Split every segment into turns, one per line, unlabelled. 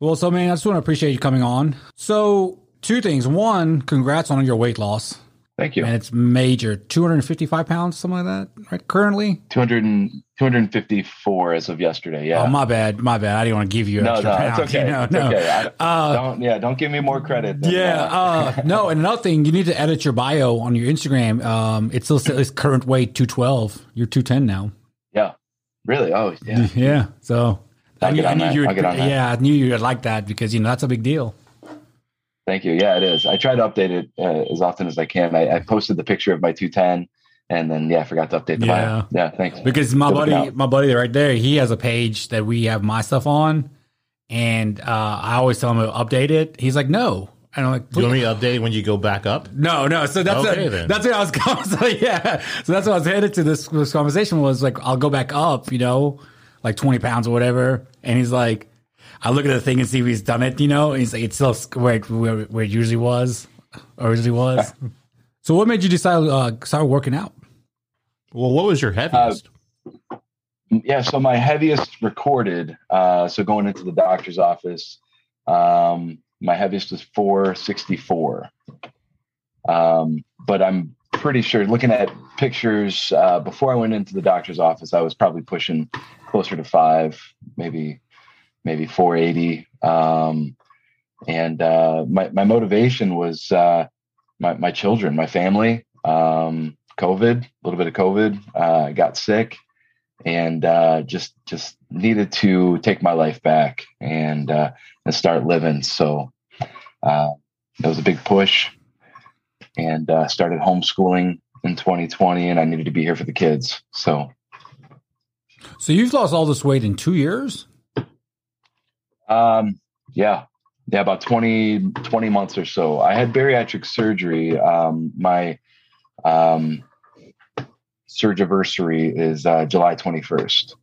Well, so man, I just want to appreciate you coming on. So, two things. One, congrats on your weight loss.
Thank you.
And it's major 255 pounds, something like that, right? Currently?
200 and, 254 as of yesterday. Yeah.
Oh, my bad. My bad. I didn't want to give you
no,
extra
no,
pounds.
it's okay.
No,
it's
no.
okay. I,
Uh,
don't, yeah, don't give me more credit.
Yeah.
uh,
no, and another thing, you need to edit your bio on your Instagram. Um, it still says current weight 212. You're 210 now.
yeah. Really? Oh, yeah.
Yeah. So I
I'll
knew, I knew you
I'll
would,
get on that.
yeah, I knew you'd like that because, you know, that's a big deal.
Thank you. Yeah, it is. I try to update it uh, as often as I can. I, I posted the picture of my 210 and then, yeah, I forgot to update the
Yeah.
bio. Yeah, thanks.
Because my
Good
buddy, my buddy right there, he has a page that we have my stuff on. And uh, I always tell him to update it. He's like, no. And I'm like,
Do you want me to update when you go back up?
No, no. So that's
Okay,
a,
then.
that's what I was going. So yeah. So that's what I was headed to. This, this conversation was like, I'll go back up, you know, like twenty pounds or whatever. And he's like, I look at the thing and see if he's done it, you know. And he's like, it's still where it, where, where it usually was, originally was. so what made you decide uh, start working out?
Well, what was your heaviest?
Yeah, so my heaviest recorded, uh, so going into the doctor's office, um, my heaviest was 464. Um, but I'm pretty sure, looking at pictures uh, before I went into the doctor's office, I was probably pushing closer to five, maybe maybe 480. Um, and uh, my my motivation was uh, my my children, my family, um, COVID, a little bit of COVID. Uh, got sick and uh, just just needed to take my life back and uh, and start living. So it was a big push, and uh, started homeschooling in 2020, and I needed to be here for the kids. So
So you've lost all this weight in two years.
um, yeah, yeah, about 20 20 months or so. I had bariatric surgery. Um, my um, surgiversary is uh, July 21st.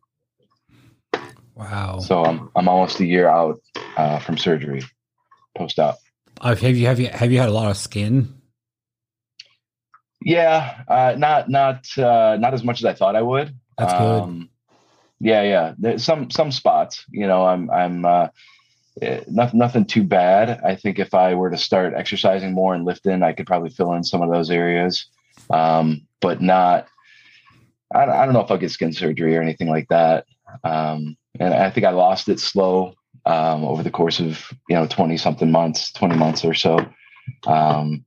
Wow.
So I'm I'm almost a year out uh, from surgery, post op.
Uh, have you have you have you had a lot of skin?
Yeah, uh, not not uh, not as much as I thought I would.
That's good.
Yeah, yeah. There's some some spots. You know, I'm I'm uh, eh, nothing nothing too bad. I think if I were to start exercising more and lifting, I could probably fill in some of those areas, um, but not. I, don't- I don't know if I'll get skin surgery or anything like that. Um, and I think I lost it slow um, over the course of you know twenty something months, twenty months or so. Um,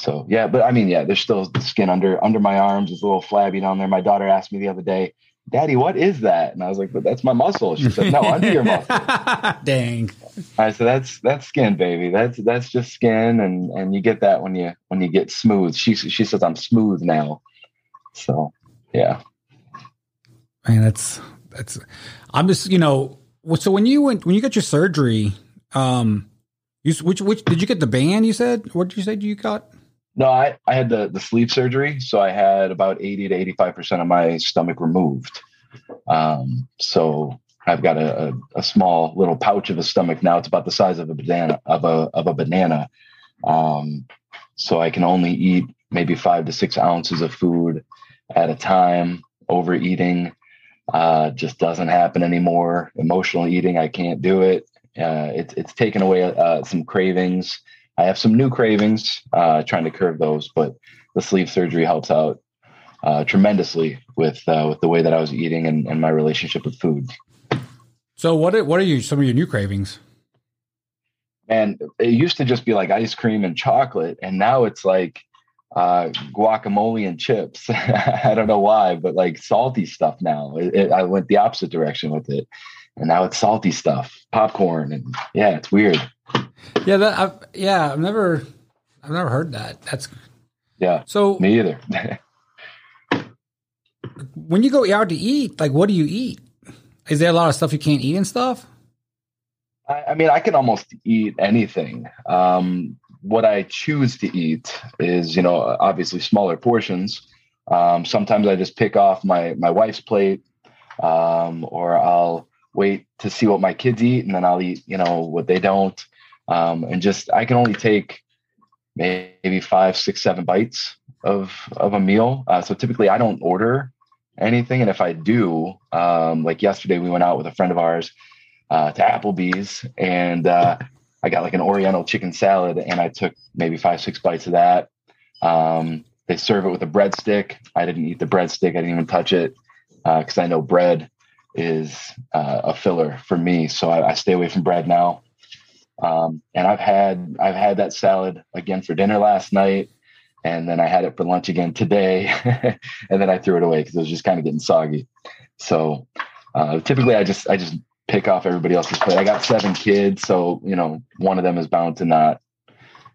so yeah, but I mean, yeah, there's still skin under under my arms. It's a little flabby down there. My daughter asked me the other day, "Daddy, what is that?" And I was like, "But that's my muscle." She said, "No, under your muscle."
Dang.
I said, "That's that's skin, baby. That's that's just skin, and and you get that when you when you get smooth." She she says, "I'm smooth now." So yeah,
Man, that's that's. I'm just you know. So when you went when you got your surgery, um, you which which did you get the band? You said what did you say you got?
No, I I had the the sleeve surgery, so I had about eighty to eighty five percent of my stomach removed. Um, so I've got a, a, a small little pouch of a stomach now. It's about the size of a banana of a of a banana. Um, so I can only eat maybe five to six ounces of food at a time. Overeating uh, just doesn't happen anymore. Emotional eating, I can't do it. Uh, it's it's taken away uh, some cravings. I have some new cravings, uh, trying to curb those, but the sleeve surgery helps out uh, tremendously with uh, with the way that I was eating and, and my relationship with food.
So what are, what are you some of your new cravings?
And it used to just be like ice cream and chocolate, and now it's like uh, guacamole and chips. I don't know why, but like salty stuff now. It, it, I went the opposite direction with it, and now it's salty stuff, popcorn, and yeah, it's weird.
Yeah, that I've, yeah, I've never I've never heard that. That's
Yeah,
so
me either.
when you go out to eat, like what do you eat? Is there a lot of stuff you can't eat and stuff?
I, I mean, I can almost eat anything. Um, what I choose to eat is, you know, obviously smaller portions. Um, sometimes I just pick off my my wife's plate, um, or I'll wait to see what my kids eat, and then I'll eat, you know, what they don't. Um, and just I can only take maybe five, six, seven bites of of a meal. Uh, so typically, I don't order anything, and if I do, um, like yesterday, we went out with a friend of ours uh, to Applebee's and uh, I got like an Oriental chicken salad and I took maybe five, six bites of that. Um, they serve it with a breadstick. I didn't eat the breadstick. I didn't even touch it because uh, I know bread is uh, a filler for me. So I, I, stay away from bread now. Um, and I've had I've had that salad again for dinner last night, and then I had it for lunch again today, and then I threw it away because it was just kind of getting soggy. So uh, typically, I just I just pick off everybody else's plate. I got seven kids, so you know one of them is bound to not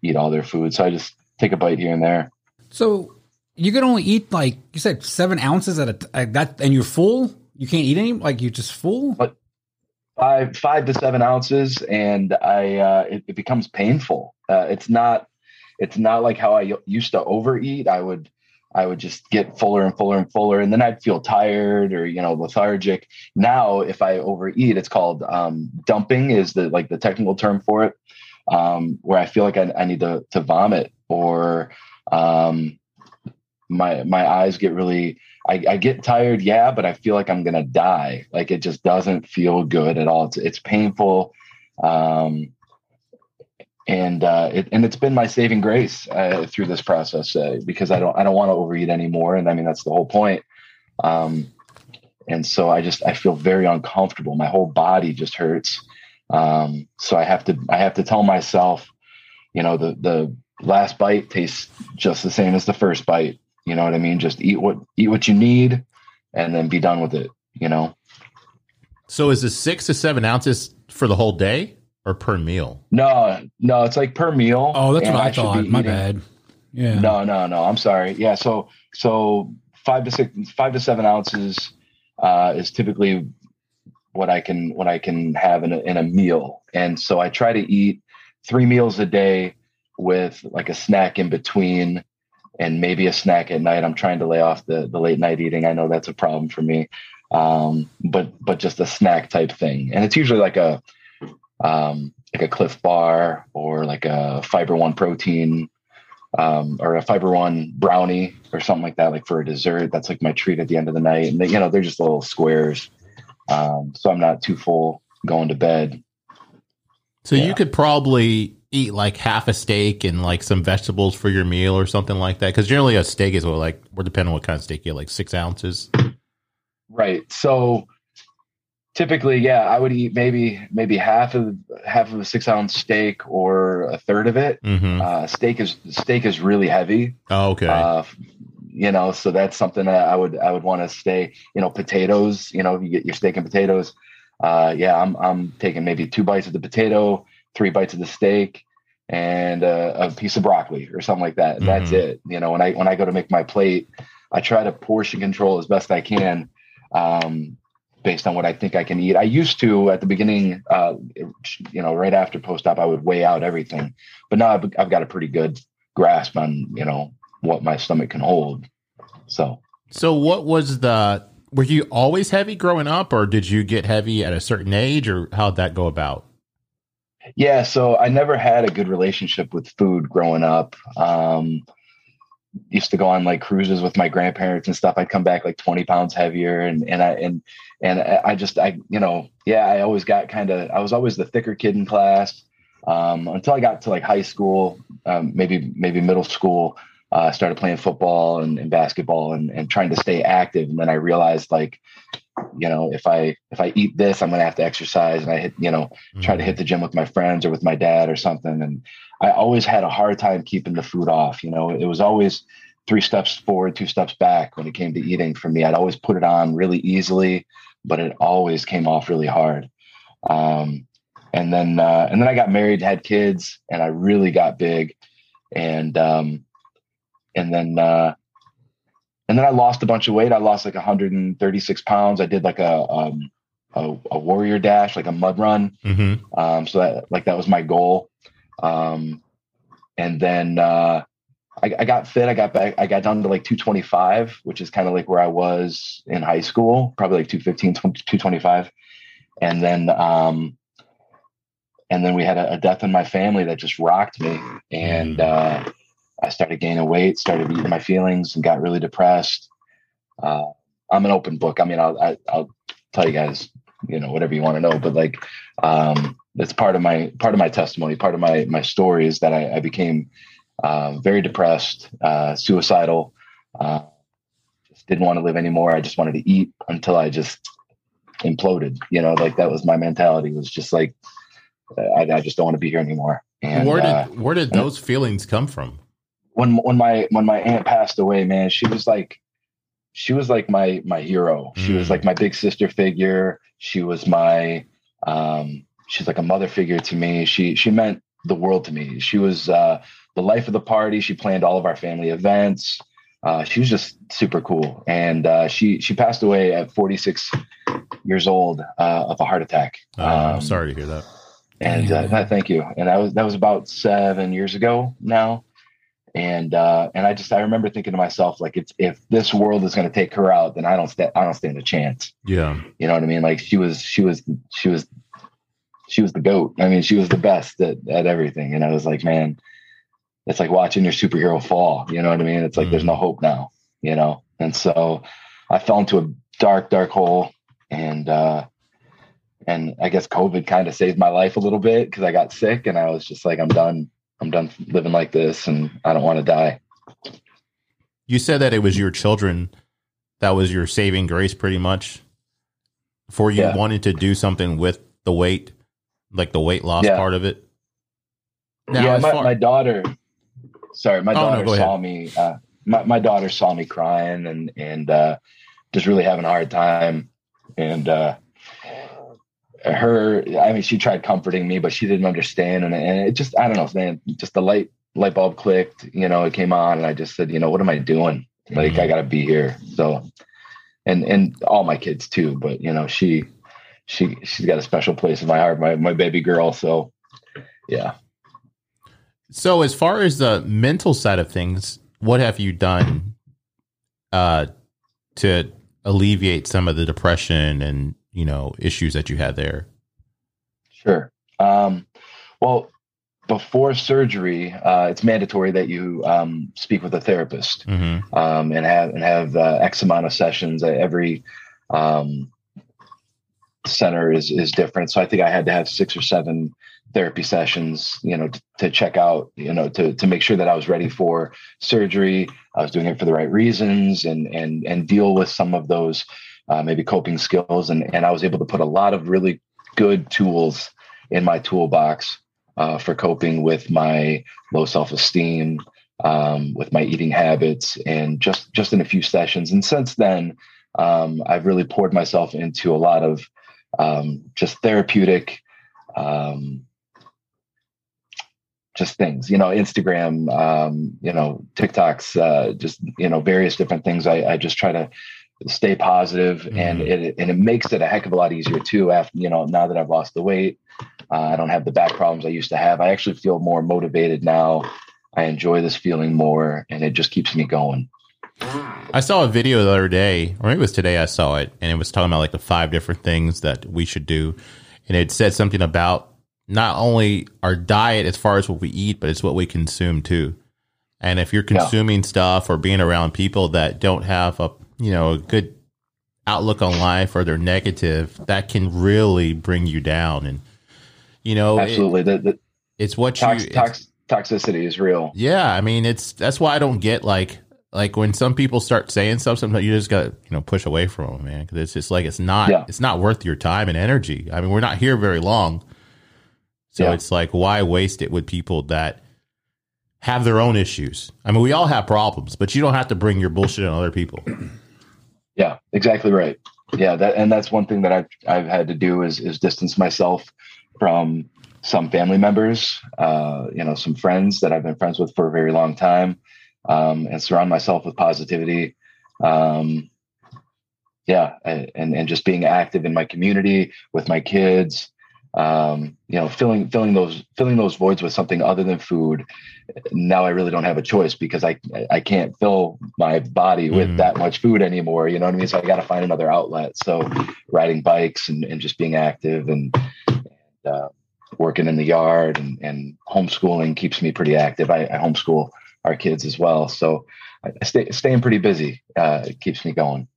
eat all their food. So I just take a bite here and there.
So you can only eat like you said seven ounces at a like that, and you're full. You can't eat any like you're just full.
But five five to seven ounces, and I uh, it, it becomes painful. Uh, it's not it's not like how I used to overeat. I would I would just get fuller and fuller and fuller, and then I'd feel tired or you know lethargic. Now, if I overeat, it's called um, dumping, is the like the technical term for it, um, where I feel like I, I need to to vomit or um, my my eyes get really I, I, get tired yeah but i feel like i'm gonna die. Like it just doesn't feel good at all. It's, it's painful um, and uh, it, and it's been my saving grace uh, through this process uh, because i don't i don't want to overeat anymore and i mean that's the whole point. Um, and so i just i feel very uncomfortable. My whole body just hurts. Um, so i have to i have to tell myself you know the the last bite tastes just the same as the first bite you know what I mean? Just eat what eat what you need, and then be done with it. You know.
So is it six to seven ounces for the whole day or per meal?
No, no, it's like per meal.
Oh, that's what I, I thought. My bad.
Yeah. No, no, no. I'm sorry. Yeah. So so five to six, five to seven ounces uh, is typically what I can what I can have in a, in a meal, and so I try to eat three meals a day with like a snack in between and maybe a snack at night. I'm trying to lay off the the late night eating. I know that's a problem for me, um, but but just a snack type thing, and it's usually like a um, like a Clif Bar or like a Fiber One protein um, or a Fiber One brownie or something like that, like for a dessert. That's like my treat at the end of the night, and they, you know they're just little squares, um, so I'm not too full going to bed.
So yeah. you could probably eat like half a steak and like some vegetables for your meal or something like that? Because generally a steak is what like we're depending on what kind of steak you get, like six ounces.
Right. So typically, yeah, I would eat maybe maybe half of half of a six ounce steak or a third of it. Mm-hmm. Uh, steak is steak is really heavy.
Oh, okay. Uh,
you know, so that's something that I would I would want to stay. You know, potatoes. You know, you get your steak and potatoes. Uh, yeah, I'm I'm taking maybe two bites of the potato, three bites of the steak, and uh, a piece of broccoli or something like that. Mm-hmm. That's it. You know, when I when I go to make my plate, I try to portion control as best I can, um, based on what I think I can eat. I used to at the beginning, uh, you know, right after post op, I would weigh out everything, but now I've, I've got a pretty good grasp on you know what my stomach can hold. So,
so what was the? Were you always heavy growing up, or did you get heavy at a certain age, or how'd that go about?
Yeah, so I never had a good relationship with food growing up. Um, used to go on like cruises with my grandparents and stuff. I'd come back like 20 pounds heavier and, and I, and, and I just, I, you know, yeah, I always got kind of, I was always the thicker kid in class. Um, until I got to like high school, um, maybe, maybe middle school, I uh, started playing football and, and basketball and, and trying to stay active. And then I realized like, you know, if I if I eat this, I'm gonna have to exercise, and I hit, you know, mm-hmm. try to hit the gym with my friends or with my dad or something. And I always had a hard time keeping the food off. You know, it was always three steps forward, two steps back when it came to eating for me. I'd always put it on really easily, but it always came off really hard. Um, and then uh, and then I got married, had kids, and I really got big. And um, and then uh, and then I lost a bunch of weight. I lost like 136 pounds. I did like a um, a, a, warrior dash, like a mud run. Mm-hmm. Um, so that like that was my goal. Um, and then uh, I, I, got fit. I got back. I got down to like 225, which is kind of like where I was in high school, probably like 215, 225. And then um, and then we had a, a death in my family that just rocked me. And uh, I started gaining weight, started eating my feelings, and got really depressed. Uh, I'm an open book. I mean, I'll I, will i will tell you guys you know, whatever you want to know. But like, um, that's part of my part of my testimony. Part of my my story is that I, I became uh, very depressed, uh, suicidal. Uh, just didn't want to live anymore. I just wanted to eat until I just imploded. You know, like that was my mentality. Was just like, I, I just don't want to be here anymore. And
where did
uh,
where did those feelings come from?
When when my when my aunt passed away, man, she was like she was like my my hero. She was
Mm.
like my big sister figure. She was my um she's like a mother figure to me. She she meant the world to me. She was uh the life of the party. She planned all of our family events. Uh, she was just super cool, and uh, she she passed away at 46 years old uh, of a heart attack.
Uh, I'm
Um,
sorry to hear that.
and uh, no, thank you. And that was that was about seven years ago now. And uh, and I just I remember thinking to myself like it's if this world is going to take her out, then I don't stand I don't stand a chance.
Yeah.
You know what I mean? Like she was she was she was she was the goat. I mean, she was the best at, at everything. And I was like, man, it's like watching your superhero fall. You know what I mean? It's like there's no hope now. You know. And so I fell into a dark dark hole, and uh, and I guess COVID kind of saved my life a little bit because I got sick and I was just like, I'm done. I'm done living like this, and I don't want to die.
You said that it was your children that was your saving grace pretty much before you
Yeah.
wanted to do something with the weight, like the weight loss
Yeah.
part of it. Now,
yeah, my,
far-
my daughter. Sorry, my
Oh, no,
daughter
ahead.
saw me. Uh, my my daughter saw me crying and and uh, just really having a hard time. And uh, her, I mean, she tried comforting me, but she didn't understand. And, and it just, I don't know, man. Just the light light bulb clicked. You know, it came on, and I just said, you know, what am I doing? Like,
Mhm.
I got to be here. So, and and all my kids too. But you know, she she she's got a special place in my heart. My my baby girl. So, yeah.
So, as far as the mental side of things, what have you done uh, to alleviate some of the depression and you know issues that you had there?
Sure. Um, well, before surgery, uh, it's mandatory that you um, speak with a therapist
hmm
um, and have and have uh, X amount of sessions. Every um, center is is different, so I think I had to have six or seven therapy sessions. You know, to, to check out. You know, to to make sure that I was ready for surgery. I was doing it for the right reasons, and and and deal with some of those uh, maybe coping skills. And and I was able to put a lot of really good tools in my toolbox uh, for coping with my low self esteem, um, with my eating habits, and just just in a few sessions. And since then, um, I've really poured myself into a lot of um, just therapeutic. Um, just things, you know, Instagram, um, you know, TikToks, uh, just you know, various different things. I, I just try to stay positive, and
Mhm.
it and it makes it a heck of a lot easier too. After you know, now that I've lost the weight, uh, I don't have the back problems I used to have. I actually feel more motivated now. I enjoy this feeling more, and it just keeps me going.
I saw a video the other day, or maybe it was today. I saw it, and it was talking about like the five different things that we should do, and it said something about not only our diet as far as what we eat, but it's what we consume too. And if you're
Yeah.
consuming stuff or being around people that don't have a you know a good outlook on life or they're negative, that can really bring you down. And you know, it-
Absolutely, the, the
it's what
tox,
you.
tox, toxicity is real.
Yeah, I mean it's that's why I don't get like like when some people start saying stuff. Sometimes you just got to you know push away from them, man, because it's just like it's not
Yeah.
it's not worth your time and energy. I mean, we're not here very long, so
Yeah.
it's like why waste it with people that have their own issues. I mean, we all have problems, but you don't have to bring your bullshit on other people.
Yeah, exactly right. Yeah, that and that's one thing that I've I've had to do is is distance myself from some family members, uh, you know, some friends that I've been friends with for a very long time, um, and surround myself with positivity. Um, yeah, and and just being active in my community with my kids. Um, you know, filling filling those filling those voids with something other than food. Now I really don't have a choice because I I can't fill my body with
Mhm.
that much food anymore. You know what I mean? So I got to find another outlet. So riding bikes and, and just being active and, and uh, working in the yard and, and homeschooling keeps me pretty active. I, I homeschool our kids as well, so I I stay staying pretty busy. Uh, it keeps me going.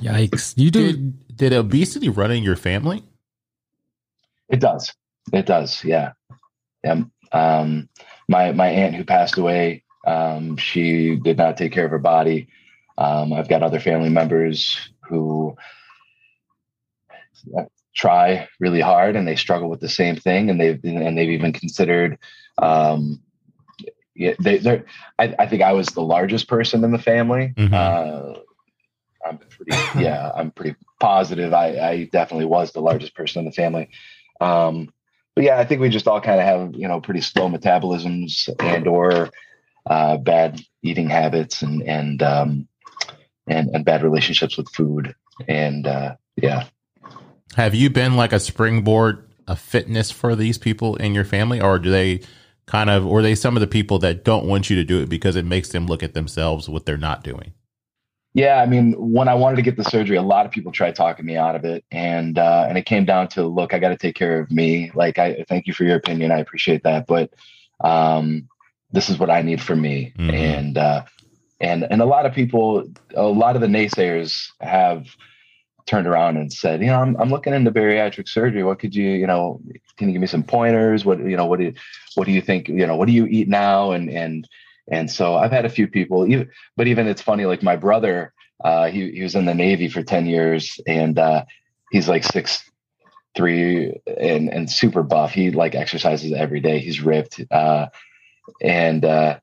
Yikes! You do.
Did Did obesity run in your family?
It does. It does. Yeah. Yeah. Um, my my aunt who passed away, um, she did not take care of her body. Um, I've got other family members who try really hard and they struggle with the same thing, and they've and they've even considered. Um, yeah, they, they're. I, I think I was the largest person in the family.
Mhm.
Uh, I'm pretty. Yeah, I'm pretty positive. I, I definitely was the largest person in the family. Um, but yeah, I think we just all kind of have you know pretty slow metabolisms and or uh, bad eating habits and and um, and and bad relationships with food. And uh, yeah,
Have you been like a springboard of fitness for these people in your family, or do they kind of, or are they some of the people that don't want you to do it because it makes them look at themselves what they're not doing?
Yeah, I mean, when I wanted to get the surgery, a lot of people tried talking me out of it, and uh, and it came down to, look, I got to take care of me. Like, I thank you for your opinion, I appreciate that, but um, this is what I need for me,
Mhm.
and uh, and and a lot of people, a lot of the naysayers have turned around and said, you know, I'm I'm looking into bariatric surgery. What could you, you know, can you give me some pointers? What you know, what do you, what do you think? You know, what do you eat now? And and and so I've had a few people, even, but even it's funny, like my brother, uh, he, he was in the Navy for 10 years and uh, he's like six, three and, and super buff. He like exercises every day. He's ripped. Uh, and, uh,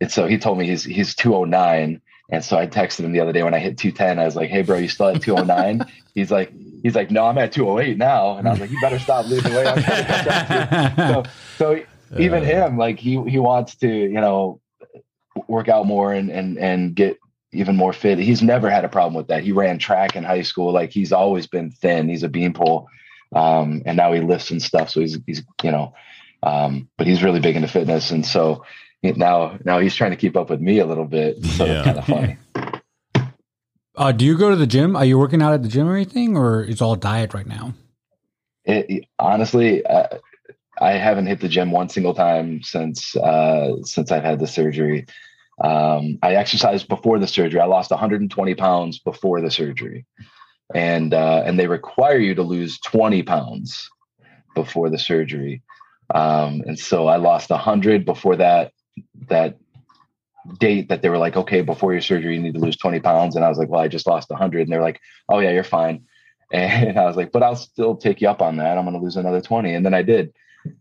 and so he told me he's, he's 209. And so I texted him the other day when I hit 210, I was like, Hey bro, you still at 209? he's like, he's like, no, I'm at 208 now. And I was like, you better stop losing weight. I'm to catch up to you." so, so even him, like he he wants to, you know, work out more and and and get even more fit. He's never had a problem with that. He ran track in high school. Like he's always been thin. He's a beanpole, um, and now he lifts and stuff. So he's he's you know, um, but he's really big into fitness, and so now now he's trying to keep up with me a little bit. So
Yeah.
it's kind of funny.
Uh, do you go to the gym? Are you working out at the gym or anything, or it's all diet right now?
It, it- honestly, uh, I haven't hit the gym one single time since uh, since I've had the surgery. Um, I exercised before the surgery. I lost 120 pounds before the surgery, and uh, and they require you to lose 20 pounds before the surgery. Um, and so I lost 100 before that that date that they were like, okay, before your surgery, you need to lose 20 pounds. And I was like, well, I just lost 100. And they're like, oh yeah, you're fine. And I was like, but I'll still take you up on that. I'm going to lose another 20. And then I did.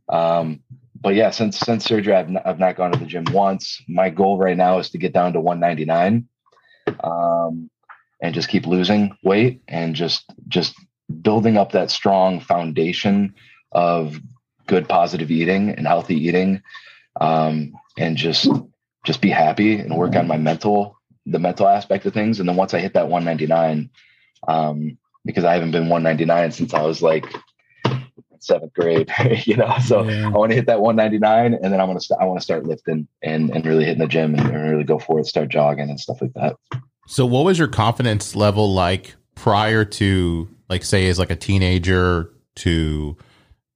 Um, but yeah, since since surgery, I've not, I've not gone to the gym once. My goal right now is to get down to 199, um, and just keep losing weight and just just building up that strong foundation of good positive eating and healthy eating, um, and just just be happy and work on my mental the mental aspect of things. And then once I hit that 199, um, because I haven't been 199 since I was like seventh grade, you know. So
Yeah.
I want to hit that 199, and then I want to st- I want to start lifting and and really hitting the gym and, and really go for it, start jogging and stuff like that.
So, what was your confidence level like prior to, like, say, as like a teenager to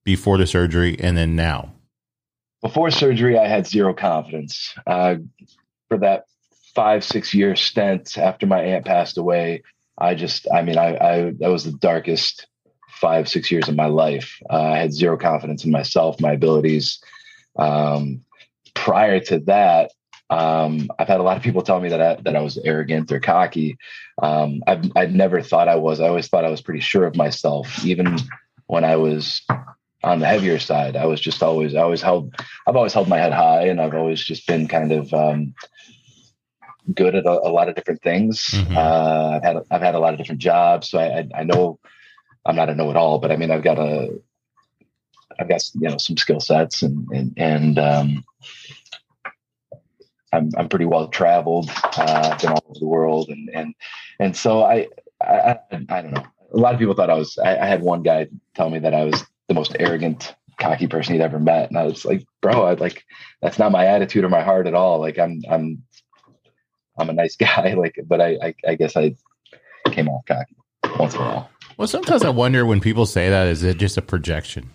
before the surgery, and then now?
Before surgery, I had zero confidence. Uh, for that five six year stint after my aunt passed away, I just I mean I I that was the darkest five six years of my life. Uh, I had zero confidence in myself, my abilities. Um, prior to that, um, I've had a lot of people tell me that I, that I was arrogant or cocky. Um, I've I've never thought I was. I always thought I was pretty sure of myself, even when I was on the heavier side. I was just always I always held I've always held my head high, and I've always just been kind of um, good at a, a lot of different things.
Mhm.
Uh, I've had I've had a lot of different jobs, so I I, I know I'm not a know it all, but I mean I've got a I've got you know some skill sets and and and um, I'm I'm pretty well traveled. Uh, I've been all over the world, and and and so I I, I, I don't know. A lot of people thought I was. I, I had one guy tell me that I was the most arrogant, cocky person he'd ever met, and I was like, bro, I like that's not my attitude or my heart at all. Like I'm I'm I'm a nice guy. Like, but I I, I guess I came off cocky once in a while.
Well, sometimes I wonder when people say that, is it just a projection?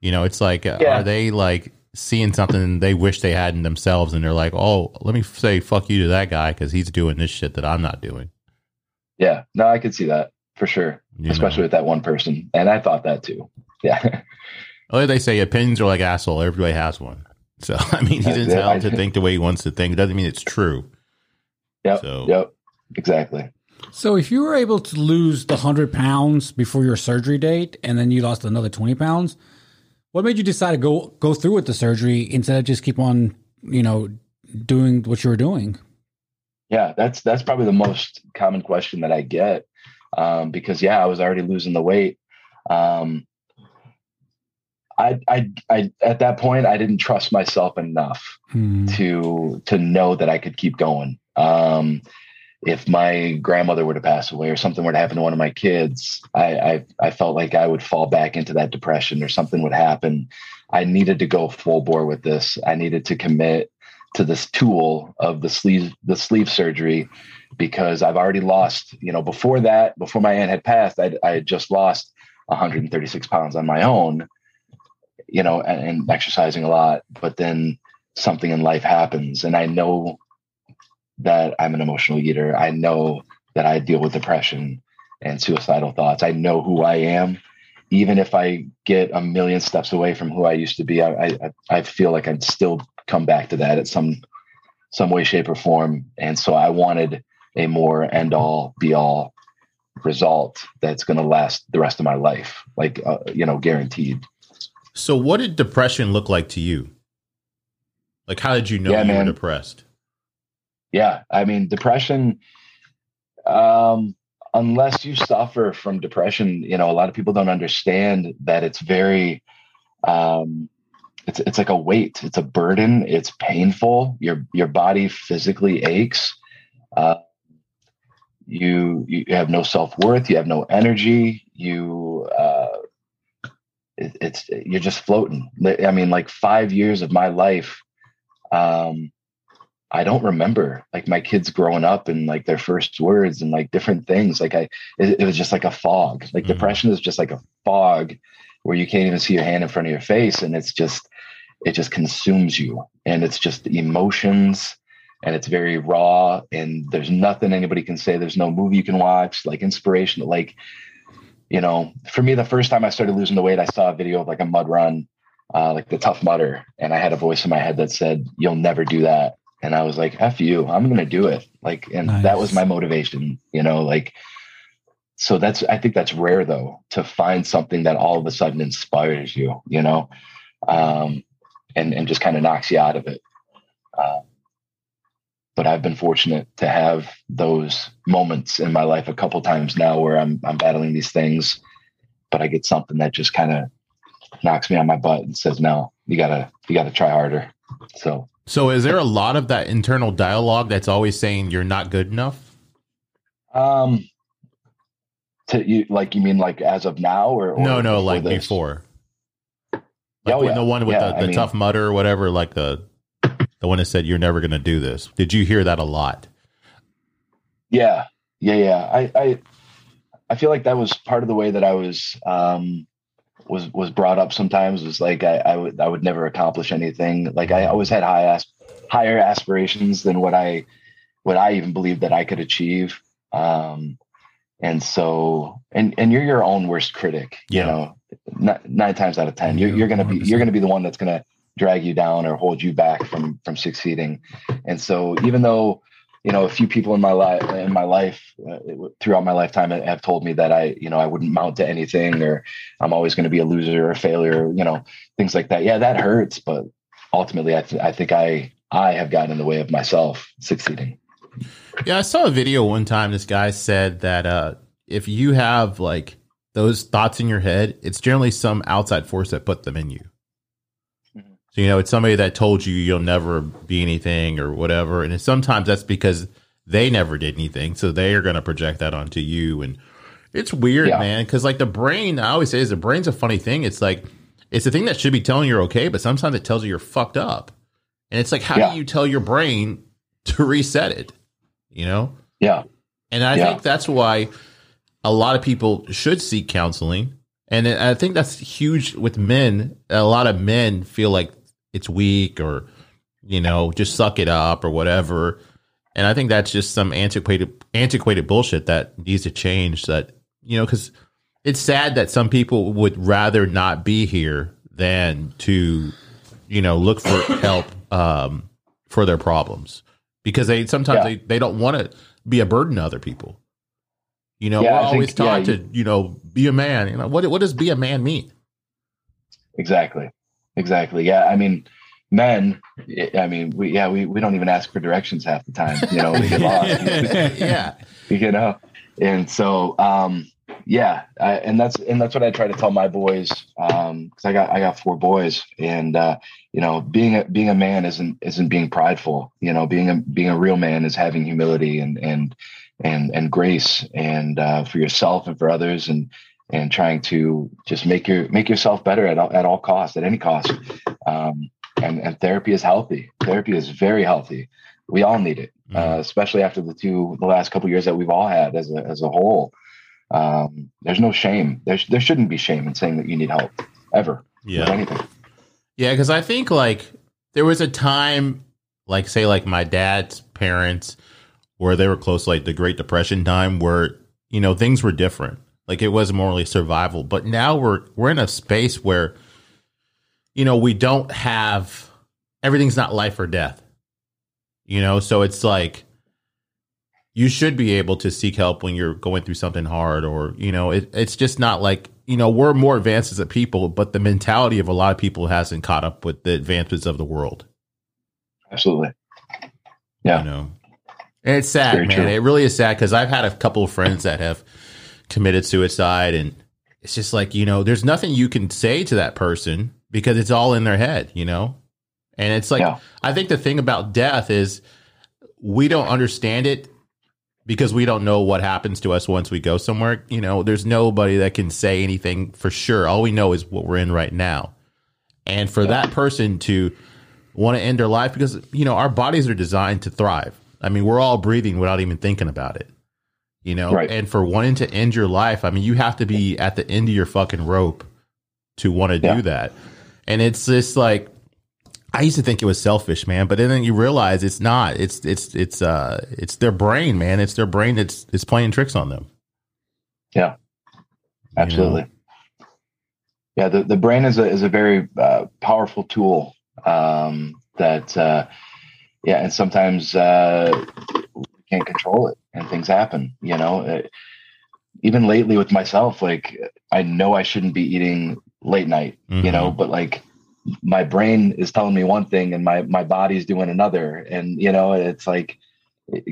You know, it's like, uh,
Yeah.
are they like seeing something they wish they had in themselves and they're like, oh, let me say fuck you to that guy because he's doing this shit that I'm not doing?
Yeah, no, I could see that. for sure,
You
especially
know.
with that one person. And I thought that too. Yeah.
Oh, they say opinions are like asshole. Everybody has one. So I mean, he's entitled to think the way he wants to think. It doesn't mean it's true.
yep.
So-
Yep. Exactly.
So if you were able to lose the hundred pounds before your surgery date, and then you lost another twenty pounds, what made you decide to go go through with the surgery instead of just keep on, you know, doing what you were doing?
Yeah, that's that's probably the most common question that I get. Um, because yeah, I was already losing the weight. Um, I, I, I, at that point, I didn't trust myself enough
Hmm.
to to know that I could keep going. Um, if my grandmother were to pass away or something were to happen to one of my kids, I, I I felt like I would fall back into that depression or something would happen. I needed to go full bore with this. I needed to commit to this tool of the sleeve the sleeve surgery because I've already lost. You know, before that, before my aunt had passed, I I had just lost 136 pounds on my own. You know, and, and exercising a lot, but then something in life happens and i know that i'm an emotional eater i know that i deal with depression and suicidal thoughts i know who i am even if i get a million steps away from who i used to be i i, I feel like i'd still come back to that at some some way shape or form and so i wanted a more end all be all result that's going to last the rest of my life like uh, you know guaranteed
So, what did depression look like to you? Like, how did you know
Yeah,
you
man.
were depressed?
Yeah i mean depression um unless you suffer from depression you know a lot of people don't understand that it's very um it's it's like a weight it's a burden it's painful your your body physically aches uh you you have no self-worth you have no energy you uh it, it's you're just floating. I mean like 5 years of my life um I don't remember like my kids growing up and like their first words and like different things. Like I, it, it was just like a fog. Like
Mhm.
depression is just like a fog where you can't even see your hand in front of your face, and it's just, it just consumes you, and it's just emotions, and it's very raw, and there's nothing anybody can say. There's no movie you can watch, like inspiration. Like, you know, for me, the first time I started losing the weight, I saw a video of like a mud run, uh, like the Tough Mudder, and I had a voice in my head that said, "You'll never do that." And I was like, "F you, I'm going to do it." Like, and that was my motivation, you know. Like, so that's I think that's rare though to find something that all of a sudden inspires you, you know, um, and and just kind of knocks you out of it. Uh, but I've been fortunate to have those moments in my life a couple times now where I'm I'm battling these things, but I get something that just kind of knocks me on my butt and says, "No, you gotta you gotta try harder." So.
So, is there a lot of that internal dialogue that's always saying you're not good enough?
Um, to you like you mean like as of now or, or
no, no, like
this?
before. Like
Oh, yeah.
the one with
Yeah,
the, the
mean-
tough Mudder or whatever, like the the one that said you're never going to do this. Did you hear that a lot?
Yeah, yeah, yeah. I, I, I feel like that was part of the way that I was, um, was was brought up. Sometimes was like I, I would I would never accomplish anything. Like I always had high as, higher aspirations than what I, what I even believed that I could achieve. Um, and so, and and you're your own worst critic. You know, nine, nine times out of ten, you're you're gonna be
100%.
you're gonna be the one that's gonna drag you down or hold you back from from succeeding. And so, even though you know a few people in my life in my life uh, throughout my lifetime have told me that I you know I wouldn't mount to anything or I'm always going to be a loser or a failure, you know, things like that. Yeah, that hurts, but ultimately, I th- I think I I have gotten in the way of myself succeeding.
Yeah, I saw a video one time. This guy said that uh, if you have like those thoughts in your head, it's generally some outside force that put them in you. You know, it's somebody that told you you'll never be anything or whatever, and sometimes that's because they never did anything, so they are going to project that onto you. And it's weird,
Yeah.
man, because like the brain, I always say, is the brain's a funny thing. It's like it's the thing that should be telling you you're okay, but sometimes it tells you you're fucked up, and it's like, how
Yeah.
do you tell your brain to reset it? You know.
Yeah,
And I
Yeah.
think that's why a lot of people should seek counseling. And I think that's huge with men. A lot of men feel like it's weak or, you know, just suck it up or whatever. And I think that's just some antiquated antiquated bullshit that needs to change. That you know, because it's sad that some people would rather not be here than to, you know, look for help um, for their problems because they sometimes
Yeah.
they, they don't want to be a burden to other people. You know,
Yeah,
we're
I think-
always taught
yeah,
to, you know, be a man. You know, what what does be a man mean?
Exactly. Exactly. Yeah. I mean, men, I mean, we, yeah, we, we don't even ask for directions half the time, you know, we get lost,
yeah.
you know? And so, um, yeah. I, and that's, and that's what I try to tell my boys. Um, cause I got, I got four boys and, uh, you know, being a, being a man isn't, isn't being prideful, you know, being a, being a real man is having humility and, and, and, and grace and, uh, for yourself and for others and, and trying to just make your make yourself better at all, at all costs, at any cost. Um, and and therapy is healthy. Therapy is very healthy. We all need it, uh, especially after the two the last couple years that we've all had as a as a whole. Um, there's no shame. There there shouldn't be shame in saying that you need help ever
Yeah.
anything.
Yeah, because I think like there was a time, like say like my dad's parents, where they were close, like the Great Depression time, where you know things were different. Like it was morally survival. But now we're we're in a space where, you know, we don't have everything's not life or death. You know, so it's like you should be able to seek help when you're going through something hard or you know it, it's just not like you know we're more advanced as a people but the mentality of a lot of people hasn't caught up with the advancements of the world
Absolutely. Yeah.
you know and it's sad
Very
man
true.
it really is sad because i've had a couple of friends that have committed suicide and it's just like you know there's nothing you can say to that person because it's all in their head you know and it's like
Yeah.
i think the thing about death is we don't understand it because we don't know what happens to us once we go somewhere. You know, there's nobody that can say anything for sure. All we know is what we're in right now. And for that person to want to end their life because, you know, our bodies are designed to thrive. I mean, we're all breathing without even thinking about it. You know,
Right.
and for wanting to end your life, I mean, you have to be at the end of your fucking rope to want to
Yeah.
do that. And it's just like I used to think it was selfish, man, but then you realize it's not. It's it's it's uh it's their brain, man. It's their brain that's it's playing tricks on them.
Yeah. Absolutely. Yeah, the, the brain is a is a very uh, powerful tool um, that uh, yeah, and sometimes uh, we can't control it, and things happen. You know, Uh, even lately with myself, like I know I shouldn't be eating late night. You know, but like my brain is telling me one thing, and my my body's doing another, and you know, it's like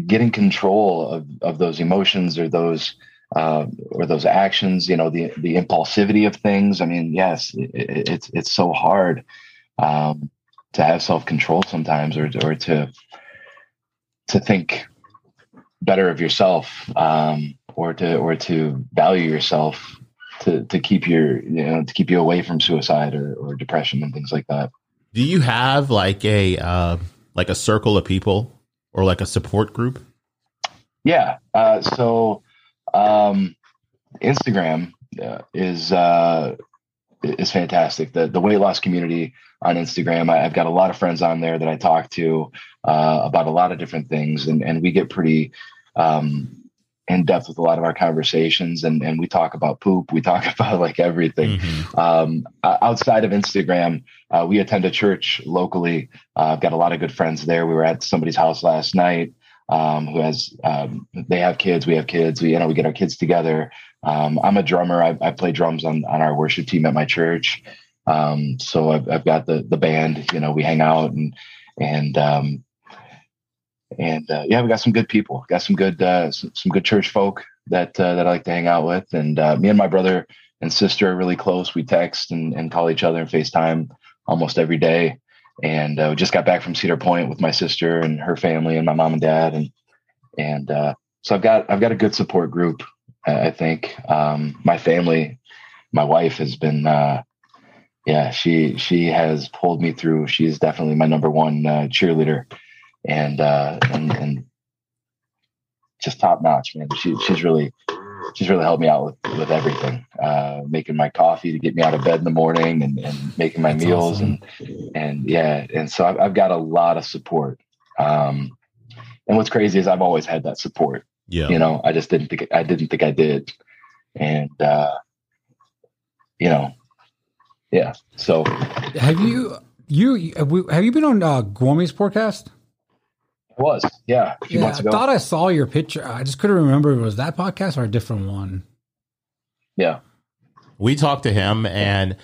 getting control of of those emotions or those uh, or those actions, you know, the the impulsivity of things. I mean, yes, it, it, it's it's so hard um, to have self control sometimes, or or to to think better of yourself, um, or to or to value yourself, to to keep your you know to keep you away from suicide or, or depression and things like that.
Do you have like a uh, like a circle of people or like a support group?
Yeah. Uh, so um, Instagram uh, is uh, is fantastic. The the weight loss community on Instagram. I, I've got a lot of friends on there that I talk to uh, about a lot of different things, and and we get pretty. Um, in depth with a lot of our conversations and, and we talk about poop we talk about like everything
Mhm.
um, outside of Instagram, uh, we attend a church locally. Uh, I've got a lot of good friends there. We were at somebody's house last night um, who has, um, they have kids, we have kids, we, you know, we get our kids together. Um, I'm a drummer. I, I play drums on, on our worship team at my church. Um, so I've, I've got the, the band, you know, we hang out and, and, um, and uh, yeah, we got some good people. Got some good uh, some, some good church folk that uh, that I like to hang out with. And uh, me and my brother and sister are really close. We text and, and call each other and FaceTime almost every day. And uh, we just got back from Cedar Point with my sister and her family and my mom and dad. And and uh, so I've got I've got a good support group. I think um, my family, my wife has been. Uh, yeah, she she has pulled me through. She's definitely my number one cheerleader and uh and, and just top notch man she, she's really she's really helped me out with with everything uh making my coffee to get me out of bed in the morning and, and making my
That's
meals
awesome.
and and yeah and so I've, I've got a lot of support um and what's crazy is i've always had that support
Yeah.
you know i just didn't think i didn't think i did and uh, you know, yeah. So
Have you you have you been on uh, Gourmet's podcast?
It was, yeah, a few
Yeah,
months
I thought I saw your picture. I just couldn't remember it was that podcast or a different one.
yeah,
we talked to him and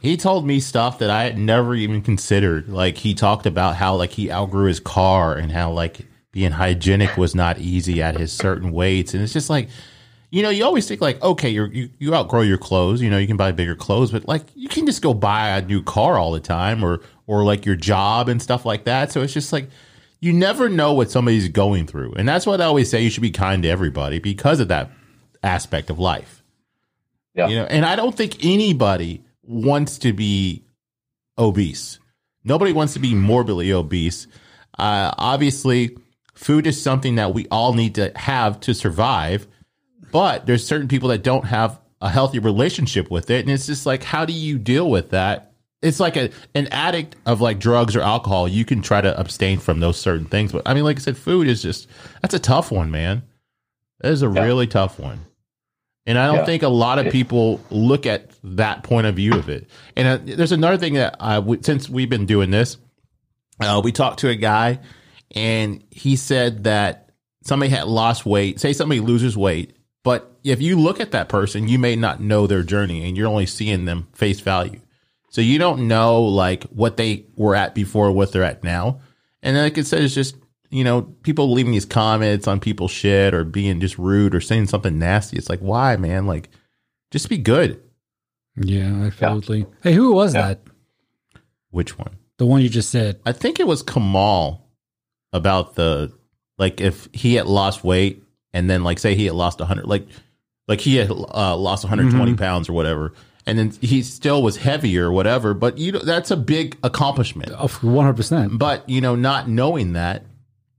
he told me stuff that I had never even considered. Like he talked about how like he outgrew his car and how like being hygienic was not easy at his certain weights. And it's just like, you know, you always think like, okay, you're, you you outgrow your clothes. You know, you can buy bigger clothes, but like you can just go buy a new car all the time, or or like your job and stuff like that. So it's just like you never know what somebody's going through, and that's what I always say. You should be kind to everybody because of that aspect of life.
yeah,
You know, and I don't think anybody wants to be obese. Nobody wants to be morbidly obese. Uh, obviously, food is something that we all need to have to survive, but there's certain people that don't have a healthy relationship with it, and it's just like, how do you deal with that? It's like a an addict of like drugs or alcohol. You can try to abstain from those certain things, but I mean, like I said, food is just that's a tough one, man. That is a
Yeah.
really tough one. And I don't
Yeah.
think a lot of people look at that point of view of it. And uh, there's another thing that I, w- since we've been doing this, uh, we talked to a guy and he said that somebody had lost weight. Say somebody loses weight, but if you look at that person, you may not know their journey and you're only seeing them face value. So you don't know like what they were at before, what they're at now. And like I said, it's just, you know, people leaving these comments on people's shit or being just rude or saying something nasty. It's like, why, man? Like, just be good.
Yeah, absolutely. Hey, who was
Yeah.
that?
Which one?
The one you just said.
I think it was Kamal about the like if he had lost weight and then like say he had lost 100 like like he had uh, lost 120 pounds or whatever and then he still was heavier or whatever but you know that's a big accomplishment
Of one hundred percent.
but you know not knowing that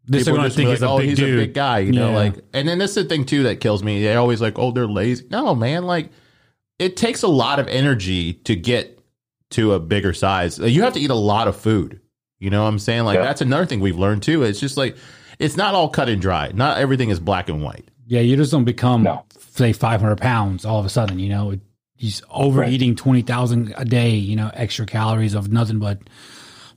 They're
people
gonna
just
think
be
he's a
oh
big
he's a big guy you know
Yeah.
like and then that's the thing too that kills me they always like oh they're lazy no man like it takes a lot of energy to get to a bigger size you have to eat a lot of food you know what i'm saying like
Yeah.
that's another thing we've learned too it's just like it's not all cut and dry not everything is black and white
Yeah, you just don't become
No.
say five hundred pounds all of a sudden. You know, he's overeating twenty thousand a day. You know, extra calories of nothing but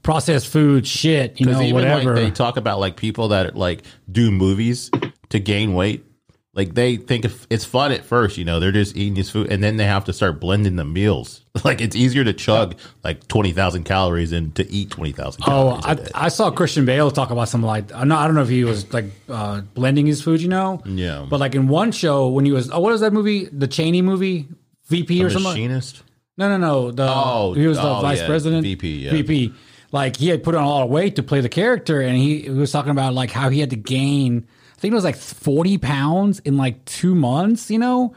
processed food, shit. You know,
even
whatever.
like they talk about like people that like do movies to gain weight like they think if it's fun at first you know they're just eating this food and then they have to start blending the meals like it's easier to chug like 20,000 calories than to eat 20,000
Oh, I. I saw Christian Bale talk about something like I, know, I don't know if he was like uh, blending his food, you know.
Yeah.
But like in one show when he was oh, what is that movie? The Cheney movie, VP or something.
machinist
No, no, no. The
Oh,
he was the
oh,
vice
yeah,
president,
VP, yeah.
VP. Like he had put on a lot of weight to play the character, and he, he was talking about like how he had to gain. I think it was like forty pounds in like two months, you know.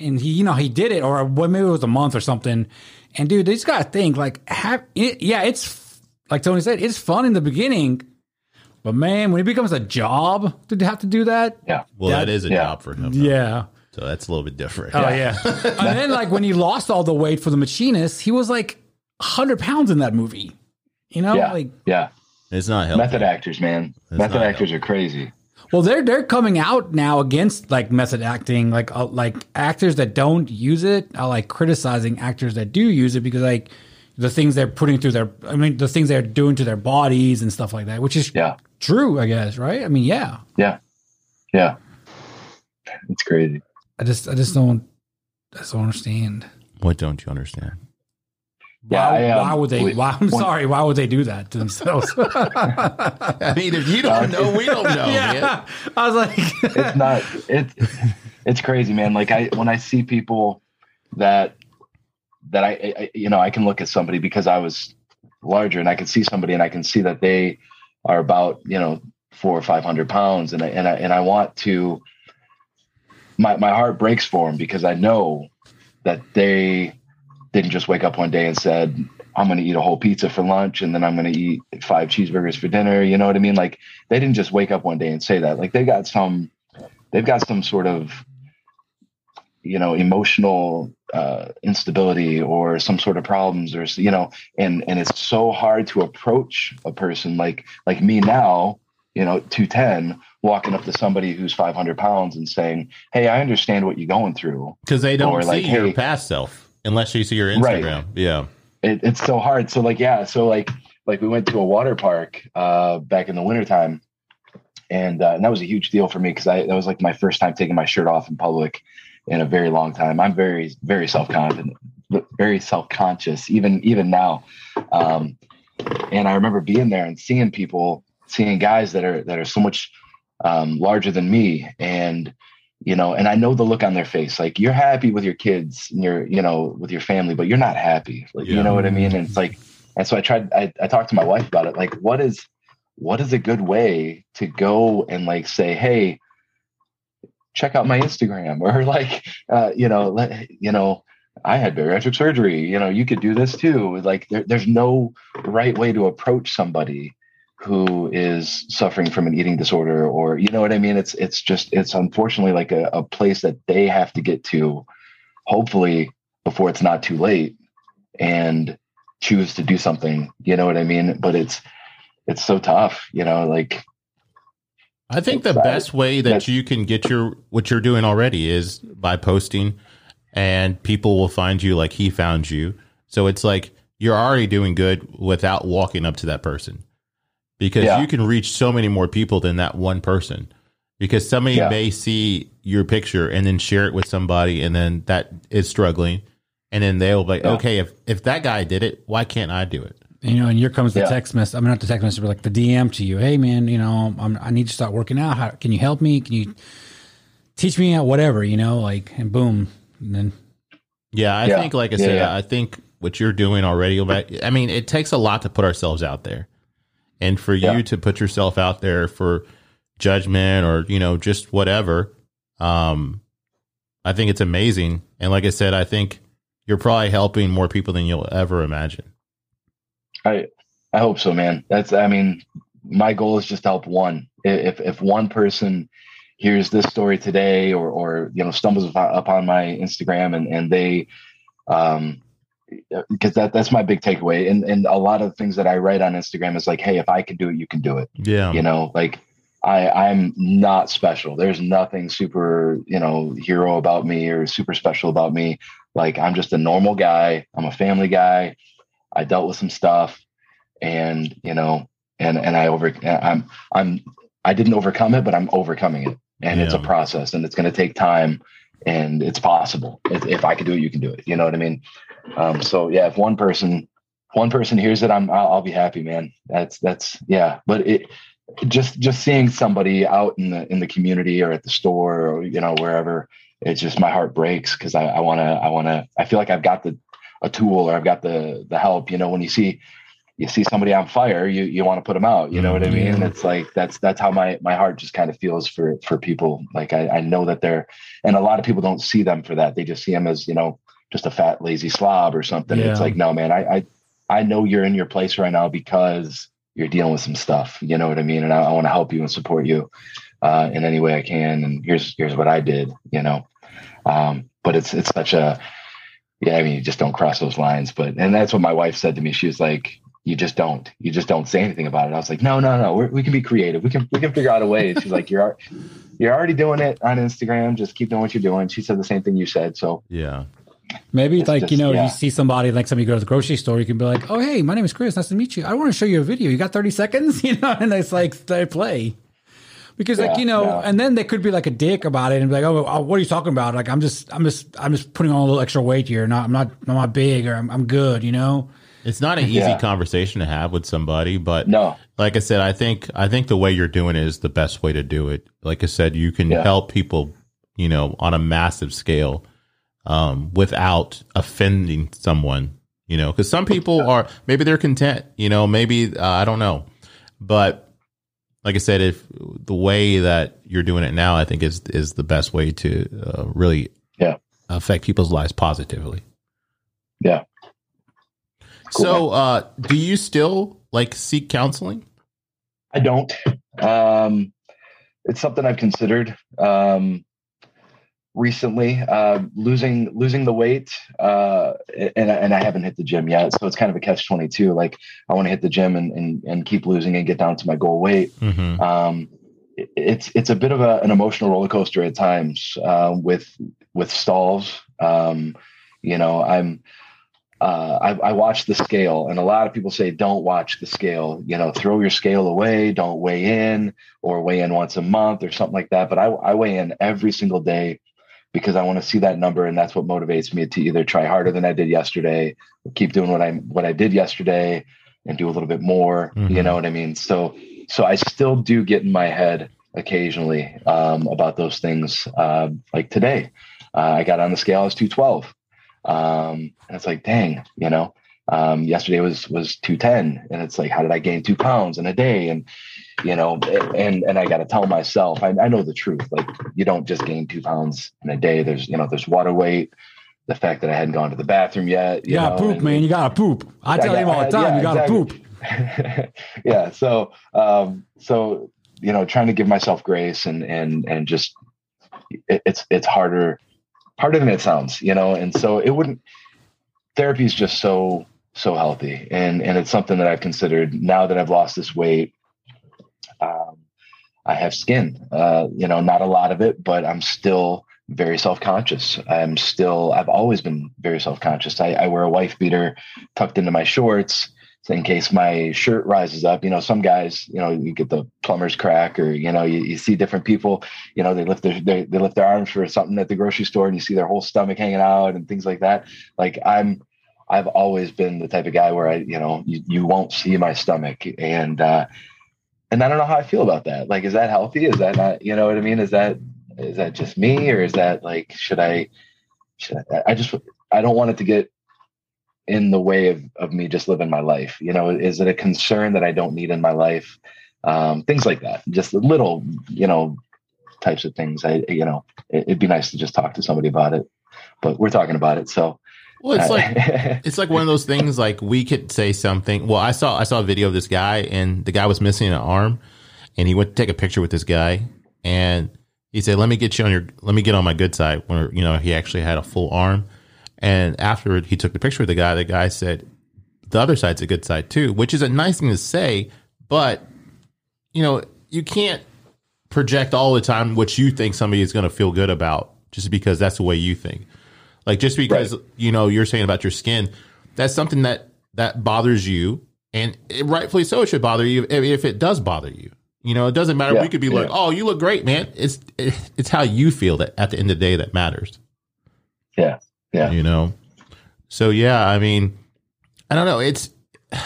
And he, you know, he did it, or well, maybe it was a month or something. And dude, they just gotta think like, have it, yeah, it's like Tony said, it's fun in the beginning, but man, when it becomes a job to have to do that,
yeah,
well that
That-
is a
yeah.
job for him
yeah.
So that's a little bit different
Oh yeah. and then like when he lost all the weight for the machinist, he was like hundred pounds in that movie. You know,
yeah,
like
yeah.
it's not healthy
Method actors, man. Method
not
actors are crazy.
well, they're they're coming out now against like method acting, like uh, like actors that don't use it are like criticizing actors that do use it because like the things they're putting through their, I mean, the things they're doing to their bodies and stuff like that, which is
Yeah,
true, I guess, right? I mean, yeah.
yeah, yeah. It's crazy.
I just I just don't I just don't understand.
what don't you understand
Yeah,
why,
I, um,
why would they? Why, I'm
one-
sorry. Why would they do that to themselves?
i mean if you don't know we don't know man.
yeah, I was like,
it's not it's it's crazy man like i when i see people that that I, I you know i can look at somebody because i was larger and i can see somebody and i can see that they are about you know four or five hundred pounds and I, and I and i want to my my heart breaks for them because i know that they didn't just wake up one day and said i'm going to eat a whole pizza for lunch and then i'm going to eat five cheeseburgers for dinner you know what i mean? Like they didn't just wake up one day and say that. Like they got some they've got some sort of you know emotional uh, instability or some sort of problems or you know and and it's so hard to approach a person like like me now you know, 210, walking up to somebody who's 500 pounds and saying, Hey, I understand what you're going through.
Because they don't
Or
see
like,
your
hey-
past self unless you see your
Right.
Instagram. Yeah.
It, it's so hard. So like, yeah. So like, like we went to a water park uh, back in the wintertime and, uh, and that was a huge deal for me because I that was like my first time taking my shirt off in public in a very long time. I'm very very self confident, very self conscious even even now. Um, and I remember being there and seeing people, seeing guys that are that are so much um, larger than me, and you know, and I know the look on their face. Like you're happy with your kids and you're you know with your family, but you're not happy. Like
Yeah.
you know what I mean? And it's like, and so I tried. I, I talked to my wife about it. Like, what is what is a good way to go and like say, hey, check out my Instagram or like, uh, you know, let, you know, I had bariatric surgery. You know, you could do this too. Like, there, there's no right way to approach somebody who is suffering from an eating disorder, or you know what I mean. It's it's just it's unfortunately like a, a place that they have to get to, hopefully before it's not too late, and choose to do something. You know what I mean? But it's it's so tough. You know, like
I think the best way that you can get your what you're doing already is by posting, and people will find you like he found you. So it's like you're already doing good without walking up to that person, because
Yeah.
you can reach so many more people than that one person. Because somebody
Yeah.
may see your picture and then share it with somebody, and then that is struggling, and then they'll be like,
Yeah.
okay, if if that guy did it, why can't I do it?
You know, and here comes the
Yeah.
text message. I mean, not the text message, but like the DM to you. Hey, man, you know, I'm, I need to start working out. How can you help me? Can you teach me out? Whatever, you know, like, and boom, and then
Yeah, I
Yeah.
think, like I
Yeah,
said,
yeah.
I think what you're doing already. I mean, it takes a lot to put ourselves out there, and for
Yeah.
you to put yourself out there for judgment or you know just whatever. Um, I think it's amazing, and like I said, I think you're probably helping more people than you'll ever imagine.
I I hope so, man. That's I mean, my goal is just to help one. If if one person hears this story today or or you know stumbles upon, upon my Instagram and and they um Uh, because that that's my big takeaway. And and a lot of things that I write on Instagram is like hey if I can do it you can do it.
Yeah,
you know like i i'm not special. There's nothing super you know hero about me or super special about me. Like i'm just a normal guy. I'm a family guy. I dealt with some stuff and you know and and i over i'm i'm i didn't overcome it but i'm overcoming it. And it's a process and it's going to take time and it's possible. If, if i can do it you can do it. You know what i mean um so yeah if one person one person hears it i'm i'll, I'll be happy man. That's that's yeah. But it just just seeing somebody out in the in the community or at the store or you know wherever it's just my heart breaks because i I want to i want to i feel like i've got the a tool or i've got the the help you know when you see you see somebody on fire you you want to put them out you know what i mean?
Yeah.
it's like that's that's how my my heart just kind of feels for for people. Like i i know that they're and a lot of people don't see them for that. They just see them as you know just a fat lazy slob or something it's like no man i i i know you're in your place right now because you're dealing with some stuff. You know what I mean? And I, I want to help you and support you uh, in any way I can. And here's here's what I did. You know, um, but it's it's such a yeah. I mean, you just don't cross those lines. But and that's what my wife said to me. She was like, "You just don't. You just don't say anything about it." I was like, "No, no, no. We're, we can be creative. We can we can figure out a way." She's like, "You're you're already doing it on Instagram. Just keep doing what you're doing." She said the same thing you said. So
yeah,
maybe
It's
like
just-
you know,
yeah.
you see somebody like somebody go to the grocery store, you can be like, "Oh, hey, my name is Chris. Nice to meet you. I want to show you a video. You got thirty seconds?" You know, and it's like they play. Because like you know,
yeah.
and then they could be like a dick about it and be like, "Oh, oh, what are you talking about? Like, I'm just, I'm just, I'm just putting on a little extra weight here. Not, I'm not, I'm not big or I'm, I'm good." You know?
it's not an easy
Yeah.
conversation to have with somebody, but
no,
like I said, I think I think the way you're doing it is the best way to do it. Like I said, you can
Yeah.
help people, you know, on a massive scale, um, without offending someone. You know, because some people are maybe they're content. You know, maybe uh, I don't know, but like I said, if the way that you're doing it now, I think is is the best way to uh, really
Yeah.
affect people's lives positively.
yeah. Cool,
So, uh, do you still like seek counseling?
I don't. Um, it's something I've considered um, recently. Uh, losing losing the weight uh, and and I haven't hit the gym yet, so it's kind of a catch twenty two. Like I want to hit the gym and, and and keep losing and get down to my goal weight.
Mm-hmm.
Um, it- it's it's a bit of a, an emotional roller coaster at times uh, with with stalls. Um, you know, I'm uh, I, I watch the scale, and a lot of people say don't watch the scale. You know, throw your scale away, don't weigh in, or weigh in once a month or something like that. But I, I weigh in every single day because I want to see that number, and that's what motivates me to either try harder than I did yesterday, or keep doing what I what I did yesterday, and do a little bit more. You
Mhm.
know what I mean? So so I still do get in my head occasionally um, about those things. Uh, like today, uh, I got on the scale, I was 212. Um, and it's like, dang, you know, um, yesterday was, was 210 and it's like, how did I gain two pounds in a day? And, you know, and, and I got to tell myself, I, I know the truth. Like you don't just gain two pounds in a day. There's, you know, there's water weight, the fact that I hadn't gone to the bathroom yet.
You,
You
gotta
know,
poop, man. You gotta poop. I
Yeah,
tell him all the time.
yeah,
you gotta
exactly.
poop.
yeah. So, um, so, you know, trying to give myself grace and, and, and just, it, it's, it's harder, harder than it sounds, you know? And so it wouldn't, therapy is just so, so healthy. And, and it's something that I've considered now that I've lost this weight. Um, I have skin, uh, you know, not a lot of it, but I'm still very self-conscious. I'm still, I've always been very self-conscious. I, I wear a wife beater tucked into my shorts in case my shirt rises up. You know, some guys, you know, you get the plumber's crack or, you know, you, you see different people, you know, they lift their, they, they lift their arms for something at the grocery store and you see their whole stomach hanging out and things like that. Like I'm, I've always been the type of guy where I, you know, you, you won't see my stomach and, uh, and I don't know how I feel about that. Like, is that healthy? Is that not, you know what I mean? Is that, is that just me or is that like, should I, should I, I just, I don't want it to get in the way of, of me just living my life. You know, is it a concern that I don't need in my life? Um, things like that, just little, you know, types of things. I, you know, it, it'd be nice to just talk to somebody about it, but we're talking about it. So
Well, it's like it's like one of those things. Like we could say something. Well, I saw I saw a video of this guy, and the guy was missing an arm, and he went to take a picture with this guy, and he said, "Let me get you on your, let me get on my good side." Where you know he actually had a full arm, and after he took the picture with the guy, the guy said, "The other side's a good side too," which is a nice thing to say, but you know you can't project all the time what you think somebody is going to feel good about just because that's the way you think. Like just because you know you're saying about your skin, that's something that that bothers you, and it, rightfully so. It should bother you if, if it does bother you. You know, it doesn't matter.
Yeah,
we could be like,
yeah.
"Oh, you look great, man." It's it, it's how you feel that at the end of the day that matters.
yeah, yeah,
You know. So yeah, I mean, I don't know. It's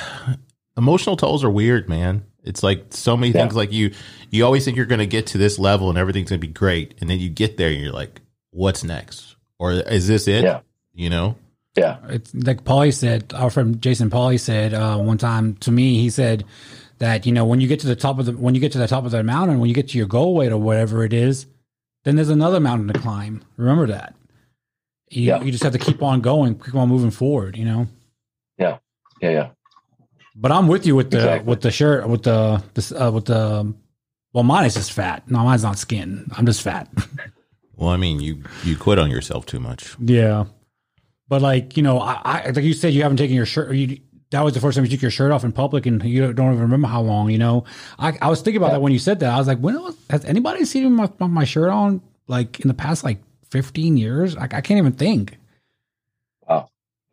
emotional tolls are weird, man. It's like so many
Yeah.
things. Like you, you always think you're going to get to this level and everything's going to be great, and then you get there and you're like, "What's next?" Or is this it?
Yeah.
You know.
yeah,
It's like Paulie said, our friend Jason Paulie said uh, one time to me, he said that, you know, when you get to the top of the, when you get to the top of the mountain, when you get to your goal weight or whatever it is, then there's another mountain to climb. Remember that. You,
Yeah.
you just have to keep on going, keep on moving forward, you know?
yeah, yeah. Yeah.
But I'm with you with the,
Exactly.
with the shirt, with the, this, uh, with the, well, mine is just fat. No, mine's not skin. I'm just fat.
Well, I mean, you you quit on yourself too much.
Yeah, but like you know, I, I like you said, you haven't taken your shirt. You that was the first time you took your shirt off in public, and you don't even remember how long. You know, I, I was thinking about that when you said that. I was like, when was, has anybody seen my my shirt on like in the past like fifteen years? Like I can't even think.
Wow.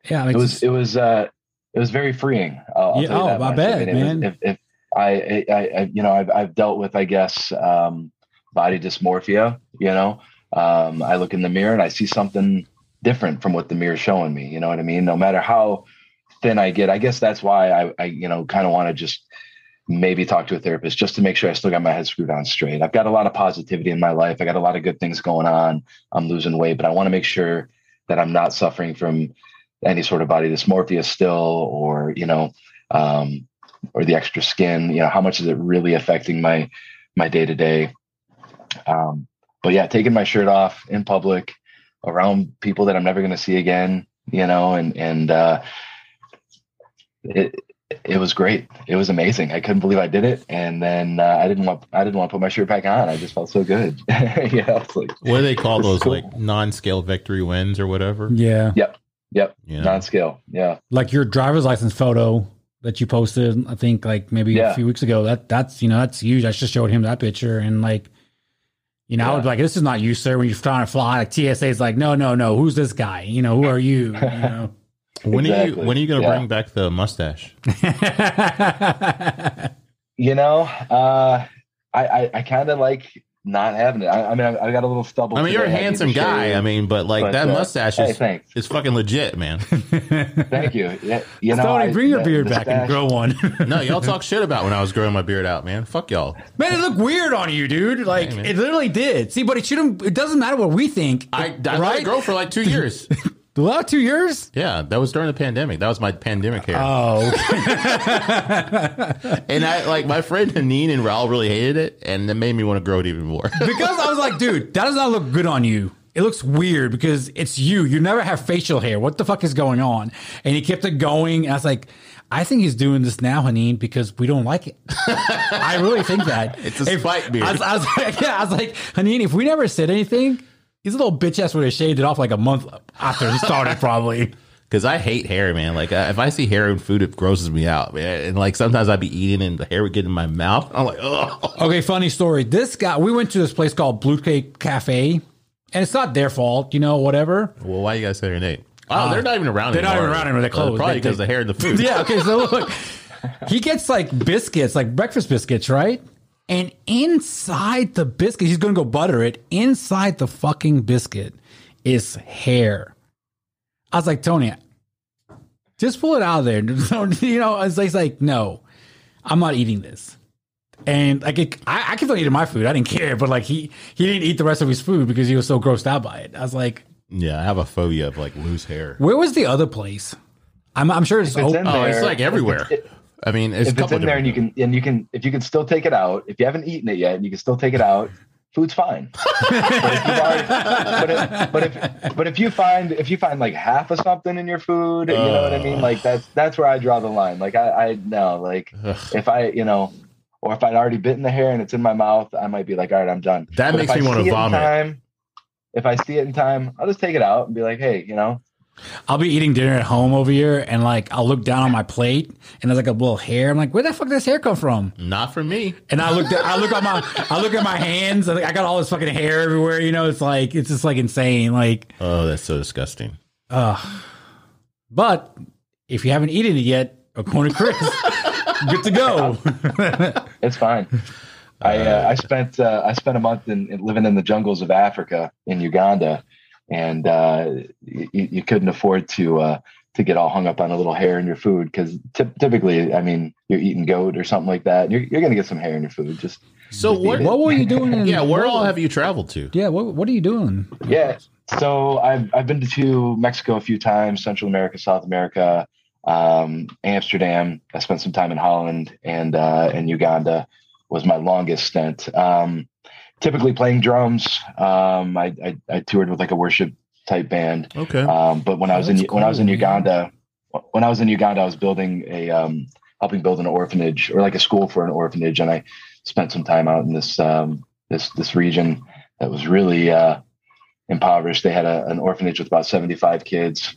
Yeah, like
it was it was uh it was very freeing. I'll, I'll tell you
oh,
that
I
much.
bet,
it was-
man.
if, if I, I, I, you know, I've, I've dealt with, I guess, um, body dysmorphia. You know, um, I look in the mirror and I see something different from what the mirror's showing me. You know what I mean? No matter how thin I get, I guess that's why I, I you know, kind of want to just maybe talk to a therapist just to make sure I still got my head screwed on straight. I've got a lot of positivity in my life. I got a lot of good things going on. I'm losing weight, but I want to make sure that I'm not suffering from any sort of body dysmorphia still, or, you know, um, or the extra skin, you know, how much is it really affecting my, my day to day? Um, but yeah, taking my shirt off in public around people that I'm never going to see again, you know, and, and, uh, it, it was great. It was amazing. I couldn't believe I did it. And then, uh, I didn't want, I didn't want to put my shirt back on. I just felt so good. yeah. know, it's like,
What do they call those
cool.
like non-scale victory wins or whatever?
yeah,
Yep. Yep.
You know?
Non-scale. Yeah.
Like your driver's license photo that you posted, I think like maybe
Yeah.
a few weeks ago. That that's you know that's huge. I just showed him that picture and like, you know, I would be like, this is not you, sir. When you're trying to fly, like TSA is like, no, no, no. Who's this guy? You know, who are you? You know.
When are you when are you going to
Yeah.
bring back the mustache?
You know, uh, I I, I kind of like not having it. I, I mean, I, I got a little stubble.
I mean, you're a
today. I need to
handsome guy.
shave,
I mean, but like
but,
that
uh,
mustache is
thanks.
is fucking legit, man.
Thank you. Yeah, you know,
Tony,
I-
bring your
the-
beard
the
back and grow one.
No, y'all talk shit about when I was growing my beard out, man. Fuck y'all.
Man, it looked weird on you, dude. Like
Hey, man.
it literally did. See, but it shouldn't. It doesn't matter what we think.
I, I let it grow for like two years.
The last two years.
yeah, that was during the pandemic. That was my pandemic hair.
Oh,
and I like my friend Haneen and Raul really hated it, and it made me want to grow it even more.
because I was like, dude, that does not look good on you. It looks weird because it's you. You never have facial hair. What the fuck is going on? And he kept it going. And I was like, I think he's doing this now, Haneen, because we don't like it. I really think that.
It's a spike beard.
I was, I was like, yeah, I was like, Haneen, if we never said anything, he's a little bitch ass would have shaved it off like a month after he started, probably.
Because I hate hair, man. Like uh, if I see hair in food, it grosses me out, man. And like sometimes I'd be eating and the hair would get in my mouth. I'm like, oh,
Okay, funny story. This guy, we went to this place called Blue Cake Cafe, and it's not their fault, you know, whatever.
well, why you guys say their name? Oh, they're not even around.
Uh, they're not even around anymore. They're
Uh,
closed.
probably because the hair and the food.
Yeah, okay, so look, he gets like biscuits, like breakfast biscuits, right? And inside the biscuit, he's gonna go butter it. Inside the fucking biscuit is hair. I was like, Tony, just pull it out of there. you know, it's like, it's like, no, I'm not eating this. And like, it, I, I kept on eating my food. I didn't care, but like, he he didn't eat the rest of his food because he was so grossed out by it. I was like,
yeah. I have a phobia of like loose hair.
where was the other place? I'm, I'm sure it's,
If it's in
Oh, it's like everywhere.
If,
I mean,
if it's in there and you can and you can if you can still take it out, if you haven't eaten it yet and you can still take it out, food's fine. but, if already- but, if, but if but if you find if you find like half of something in your food, you know what I mean? Like that's that's where I draw the line. Like I I no like if I you know or if I'd already bitten the hair and it's in my mouth, I might be like, all right, I'm done.
That
But
makes me
it in
vomit.
Time, if I see it in time, I'll just take it out and be like, hey, you know,
I'll be eating dinner at home over here, and like I'll look down on my plate, and there's like a little hair. I'm like, where the fuck does this hair come from?
not for me.
And I look, I look at my, I look at my hands. and I got all this fucking hair everywhere. You know, it's like it's just like insane. Like,
Oh, that's so disgusting.
but if you haven't eaten it yet, according to Chris, good to go.
It's fine. I uh, I spent uh, I spent a month in, in living in the jungles of Africa in Uganda, and uh, you, you couldn't afford to uh, to get all hung up on a little hair in your food because typically, I mean, you're eating goat or something like that. You're you're gonna get some hair in your food. Just
So what?
what were you doing? In,
Yeah, where all have you traveled to?
Yeah, what what are you doing?
yeah. So I've I've been to Mexico a few times, Central America, South America, um, Amsterdam. I spent some time in Holland and uh, and Uganda was my longest stint. Um, typically playing drums. Um, I, I I toured with like a worship type band.
Okay.
Um, but when I was in
That's
when I was in
cool, man.
Uganda, when I was in Uganda, I was building a um, helping build an orphanage or like a school for an orphanage, and I spent some time out in this um, this this region that was really uh, impoverished. They had a, an orphanage with about seventy five kids,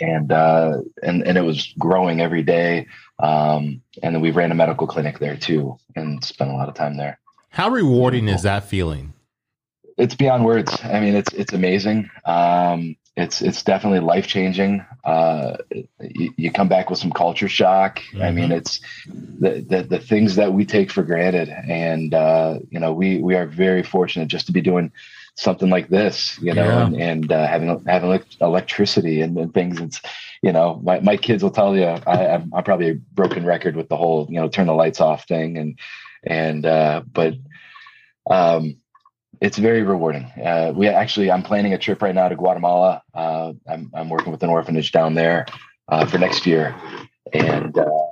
and uh, and and it was growing every day. Um, and then we ran a medical clinic there too, and spent a lot of time there
How rewarding is that feeling?
it's beyond words. I mean, it's it's amazing. Um, it's it's definitely life changing. Uh, you, you come back with some culture shock. I mean, it's the, the the things that we take for granted, and uh, you know, we we are very fortunate just to be doing something like this, you know,
Yeah.
and, and uh, having having electricity and, and things. It's you know, my, my kids will tell you I, I'm, I'm probably a broken record with the whole you know turn the lights off thing, and and uh, but um, it's very rewarding. Uh, we actually, I'm planning a trip right now to Guatemala. Uh, I'm, I'm working with an orphanage down there uh, for next year, and uh,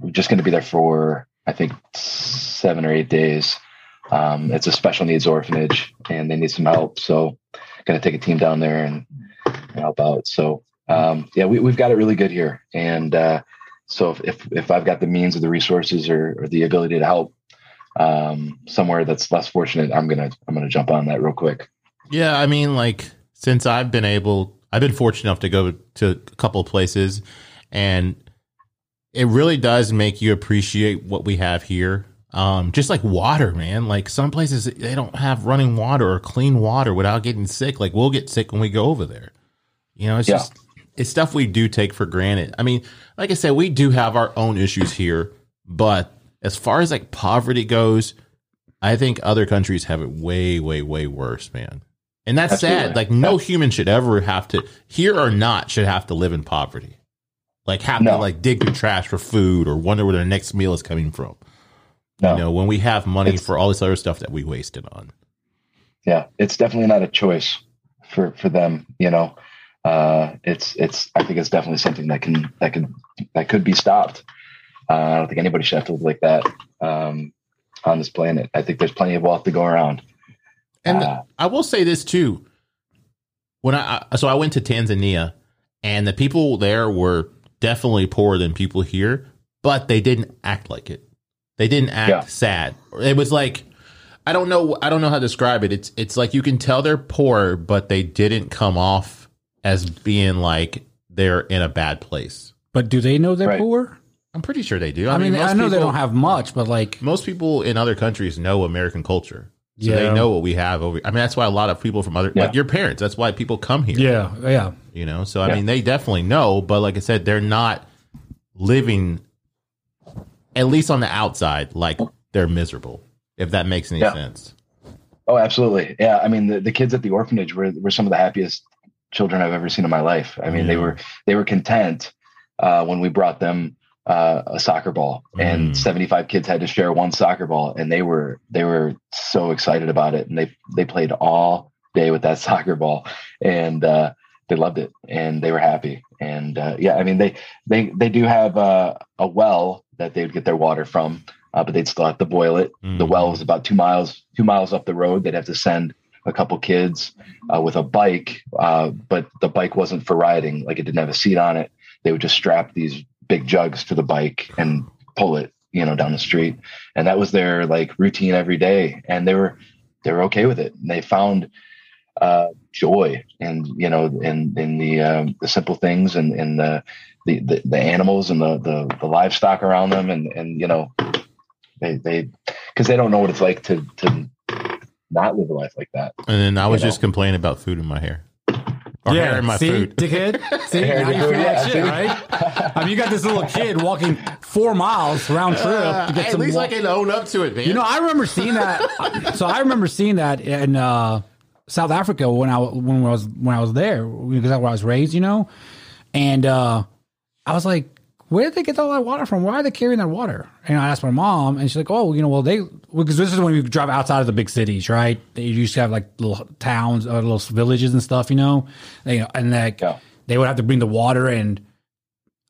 we're just going to be there for I think seven or eight days. Um, it's a special needs orphanage, and they need some help. So, going to take a team down there and, and help out. So, um, yeah, we, we've got it really good here, and uh, so if, if if I've got the means or the resources or, or the ability to help um, somewhere that's less fortunate, I'm gonna I'm gonna jump on that real quick.
Yeah, I mean, like since I've been able, I've been fortunate enough to go to a couple of places, and it really does make you appreciate what we have here. Um, just like water, man. Like some places they don't have running water or clean water without getting sick. Like we'll get sick when we go over there. You know, it's
Yeah.
just it's stuff we do take for granted. I mean, like I said, we do have our own issues here, but as far as like poverty goes, I think other countries have it way, way, way worse, man. And that's sad. Like no human should ever have to, here or not, should have to live in poverty. Like have to like dig through trash for food or wonder where their next meal is coming from.
No.
You know, when we have money
It's-
for all this other stuff that we wasted on.
yeah it's definitely not a choice for for them you know uh it's it's i think it's definitely something that can that could that could be stopped uh, i don't think anybody should have to live like that um on this planet i think there's plenty of wealth to go around
And
Uh,
I will say this too. When I I- so I went to Tanzania, and the people there were definitely poorer than people here, but they didn't act like it. They didn't act
Yeah.
sad. It was like I don't know. I don't know how to describe it. It's it's like you can tell they're poor, but they didn't come off as being like they're in a bad place.
But do they know they're
Right.
poor?
I'm pretty sure they do.
I, mean,
most
I know they don't have much, but like,
most people in other countries know American culture. So
Yeah.
they know what we have over. I mean, that's why a lot of people from other,
Yeah.
like your parents, that's why people come here.
yeah, yeah.
You know, so I
Yeah.
mean, they definitely know, but like I said, they're not living, at least on the outside, like they're miserable. If that makes any
Yeah.
sense.
oh absolutely yeah i mean the, the kids at the orphanage were were some of the happiest children i've ever seen in my life i mean they were they were content uh when we brought them uh, a soccer ball. And
Mm.
75 kids had to share one soccer ball and they were they were so excited about it. And they they played all day with that soccer ball. And uh they loved it and they were happy. And uh, yeah i mean they they they do have uh, a well that they would get their water from uh, but they'd still have to boil it. The
Mhm.
well was about two miles two miles up the road. They'd have to send a couple kids uh, with a bike uh, but the bike wasn't for riding. Like it didn't have a seat on it. They would just strap these big jugs to the bike and pull it you know down the street. And that was their like routine every day. And they were they were okay with it. And they found uh joy and you know in in the um the simple things and in the, the the the animals and the the, the livestock around them. And and you know they they because they don't know what it's like to to not live a life like that.
And then I was
know.
just complaining about food in my hair. Or hair in my
see,
food.
dickhead. See, now you feel
food,
like
yeah,
shit, right? I mean, you got this little kid walking four miles round trip
Uh,
to get
at
some.
least
wa-
I can own up to it, man.
You know, I remember seeing that. so I remember seeing that in uh, South Africa when I when I was when I was there because that's where I was raised. You know, and uh, I was like, "Where did they get all that water from? Why are they carrying that water?" And I asked my mom, and she's like, "Oh, you know, well they because this is when you drive outside of the big cities, right? They used to have like little towns or little villages and stuff, you know, they, and like
Yeah.
they would have to bring the water and."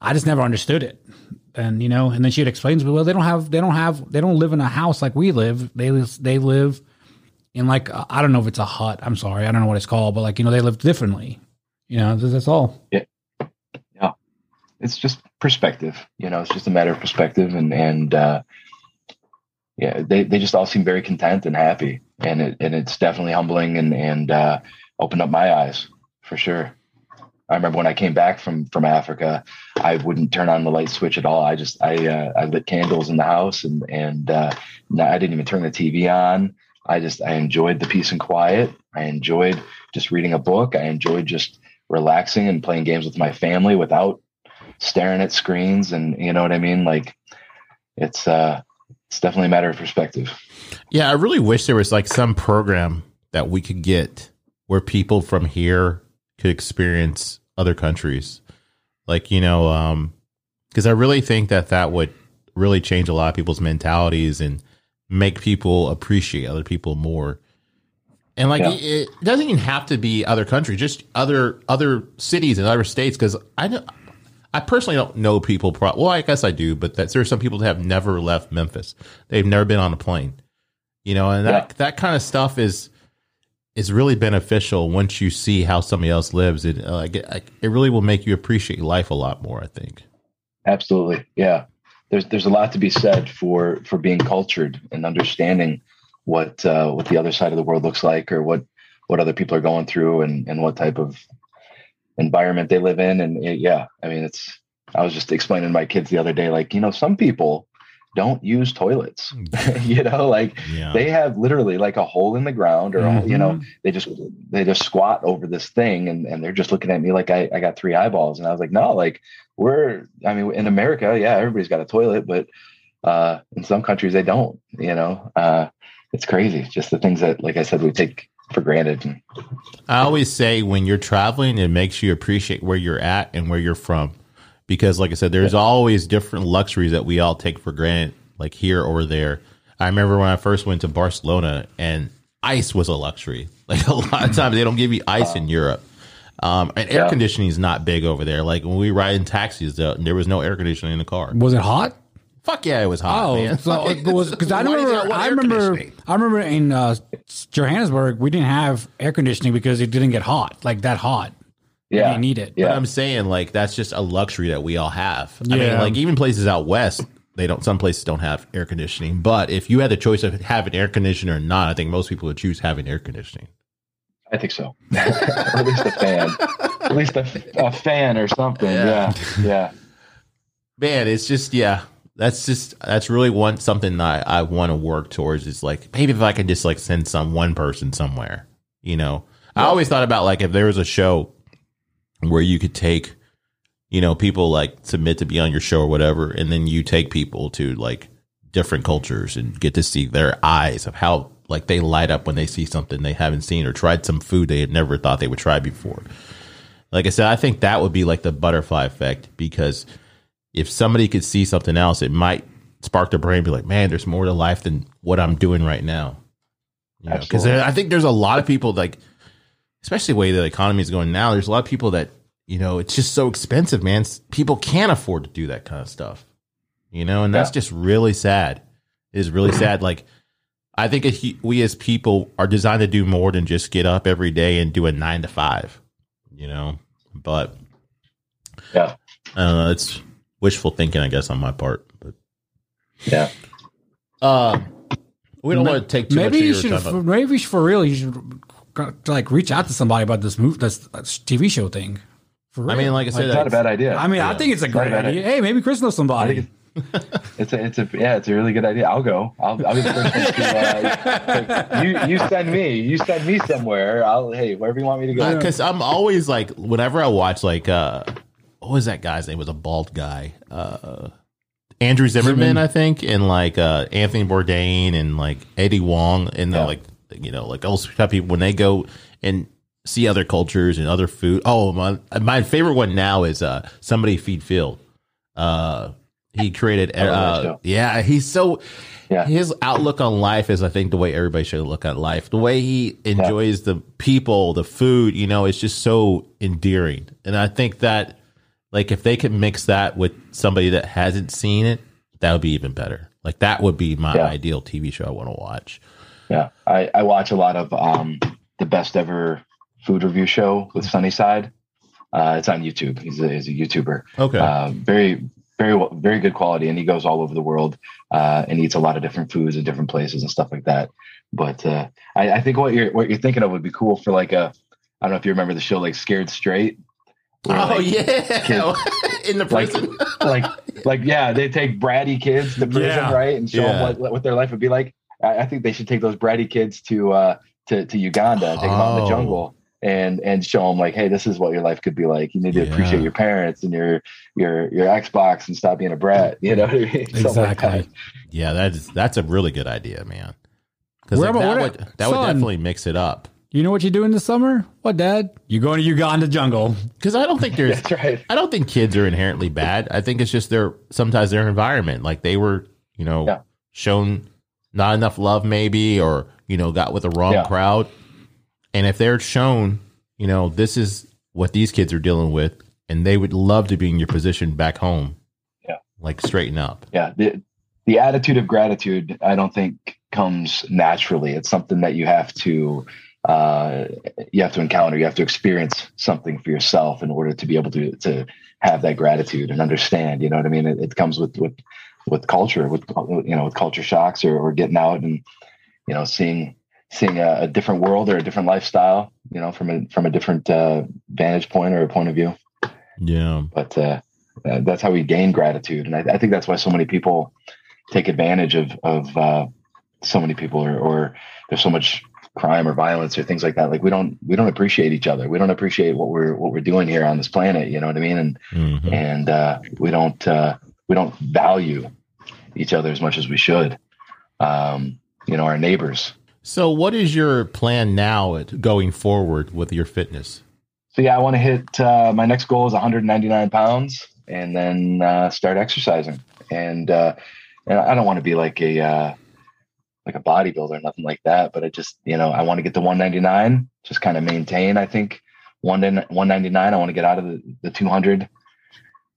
I just never understood it and you know, and then she'd explain to me, well, they don't have, they don't have, they don't live in a house like we live. They live, they live in like uh, I don't know if it's a hut. I'm sorry, I don't know what it's called, but like you know, they live differently. You know, that's, that's all.
It's just perspective you know it's just a matter of perspective and and uh yeah they, they just all seem very content and happy. And it and it's definitely humbling and and uh opened up my eyes for sure. I remember when i came back from from africa i wouldn't turn on the light switch at all. I just i uh, i lit candles in the house and and uh i didn't even turn the tv on. I just i enjoyed the peace and quiet. I enjoyed just reading a book. I enjoyed just relaxing and playing games with my family without staring at screens and you know what I mean? Like it's uh it's definitely a matter of perspective.
Yeah, I really wish there was like some program that we could get where people from here could experience other countries. Like, you know, um because I really think that that would really change a lot of people's mentalities and make people appreciate other people more. And like
Yeah.
it, it doesn't even have to be other countries, just other other cities and other states because I know I personally don't know people. Pro- well, I guess I do, but that's, there's some people that have never left Memphis. They've never been on a plane, you know, and that
Yeah.
that kind of stuff is is really beneficial once you see how somebody else lives. It uh, like it really will make you appreciate life a lot more. I think.
Absolutely. Yeah. There's there's a lot to be said for for being cultured and understanding what uh what the other side of the world looks like or what what other people are going through and and what type of environment they live in. And it, yeah, I mean, it's, I was just explaining to my kids the other day, like, you know, some people don't use toilets, you know, like
Yeah.
they have literally like a hole in the ground or, you know, they just, they just squat over this thing and, and they're just looking at me like I, I got three eyeballs. And I was like, no, like we're, I mean, in America, yeah, everybody's got a toilet, but, uh, in some countries they don't, you know, uh, it's crazy. Just the things that, like I said, we take for granted.
I always say when you're traveling, it makes you appreciate where you're at and where you're from. Because, like I said, there's always different luxuries that we all take for granted, like here or there. I remember when I first went to Barcelona and ice was a luxury. Like a lot of times they don't give you ice in Europe. Um, and air
Yeah.
conditioning is not big over there. Like when we ride in taxis, uh, there was no air conditioning in the car.
Was it hot?
Fuck yeah, it was hot,
Oh,
man.
so it was because I remember, I remember. I remember in uh, Johannesburg we didn't have air conditioning because it didn't get hot, like that hot. We
yeah,
didn't need it.
Yeah.
But I'm saying like that's just a luxury that we all have. I mean,
Yeah.
like even places out west, they don't. Some places don't have air conditioning. But if you had the choice of having air conditioning or not, I think most people would choose having air conditioning.
I think so. at least a fan, at least a, a fan or something. Yeah. Yeah.
Man, it's just yeah. That's just that's really one something that I, I want to work towards. Is like maybe if I could just like send some one person somewhere. You know, I always thought about like if there was a show where you could take, you know, people like submit to be on your show or whatever, and then you take people to like different cultures and get to see their eyes of how like they light up when they see something they haven't seen or tried some food they had never thought they would try before. Like I said, I think that would be like the butterfly effect because if somebody could see something else, it might spark their brain, and be like, man, there's more to life than what I'm doing right now. Because. I think there's a lot of people like, especially the way the economy is going now. There's a lot of people that you know it's just so expensive, man. People can't afford to do that kind of stuff, you know, and that's
Yeah.
just really sad. It is really sad. Like, I think if he- we as people are designed to do more than just get up every day and do a nine to five, you know. But
Yeah.
I don't know. It's wishful thinking, I guess, on my part. But
Yeah.
uh, we don't want to take too
maybe
much of
you
your
should,
time. up.
maybe for real, you should like reach out to somebody about this move, this, this TV show thing. For real.
I mean, like I said,
It's not a bad idea.
I mean, I think it's a great
bad
idea. Hey, maybe Chris knows somebody.
It's a, it's a, yeah, it's a really good idea. I'll go. I'll, I'll be the first one to, uh, you, you send me, you send me somewhere. I'll, hey, wherever you want me to go.
because I'm always like, whenever I watch, like, uh, what was that guy's name? It was a bald guy, uh, Andrew Zimmerman, I think, and like uh, Anthony Bourdain and like Eddie Huang, and the,
Yeah.
like, you know, like those type of people when they go and see other cultures and other food. Oh, my, my favorite one now is uh, somebody feed Phil. Uh, he created, uh, yeah, he's so
Yeah.
his outlook on life is, I think, the way everybody should look at life. The way he enjoys the people, the food, you know, it's just so endearing. And I think that, like, if they could mix that with somebody that hasn't seen it, that would be even better. Like, that would be my
Yeah.
ideal TV show I want to watch.
Yeah, I, I watch a lot of um, the best ever food review show with Sonny Side. Uh, it's on YouTube. He's a, he's a YouTuber.
Okay.
Uh, very, very, very good quality, and he goes all over the world uh, and eats a lot of different foods in different places and stuff like that. But uh, I, I think what you're what you're thinking of would be cool for like a. I don't know if you remember the show like Scared Straight. Where,
oh,
like,
yeah. In the
like,
prison.
like, like, yeah, they take bratty kids to prison,
Yeah.
right, and show
Yeah.
them what, what their life would be like. I, I think they should take those bratty kids to uh, to to Uganda, take them out in
Oh.
the jungle, and and show them like, hey, this is what your life could be like. You need to
Yeah.
appreciate your parents and your your your Xbox and stop being a brat. You know what I mean? Something like
Exactly.
that.
yeah, that is, that's a really good idea, man. Because
Where
that,
about-
would,
what-
that would
son.
definitely mix it up.
You know what you're doing this summer? What, Dad? You going to Uganda jungle?
Because I don't think there's
That's right.
I don't think kids are inherently bad. I think it's just their sometimes their environment. Like they were, you know,
Yeah.
shown not enough love, maybe, or you know, got with the wrong
Yeah.
crowd. And if they're shown, you know, this is what these kids are dealing with, and they would love to be in your position back home.
Yeah.
like straighten up.
Yeah. The the attitude of gratitude, I don't think comes naturally. It's something that you have to uh, you have to encounter. You have to experience something for yourself in order to be able to to have that gratitude and understand. You know what I mean? It, it comes with with with culture, with you know, with culture shocks or, or getting out and you know seeing seeing a, a different world or a different lifestyle. you know, from a from a different uh, vantage point or a point of view.
Yeah.
But uh, uh, that's how we gain gratitude, and I, I, think that's why so many people take advantage of of uh, so many people, or, or there's so much crime or violence or things like that. Like we don't we don't appreciate each other. We don't appreciate what we're what we're doing here on this planet. You know what I mean? And mm-hmm. and uh, we don't uh, we don't value each other as much as we should. Um, you know, our neighbors.
So, what is your plan now going forward with your fitness?
So, yeah, I want to hit uh, my next goal is 199 pounds, and then uh, start exercising. And uh, and I don't want to be like a uh, like a bodybuilder, nothing like that. But I just, you know, I want to get to 199, just kind of maintain. I think one 199. I want to get out of the, the 200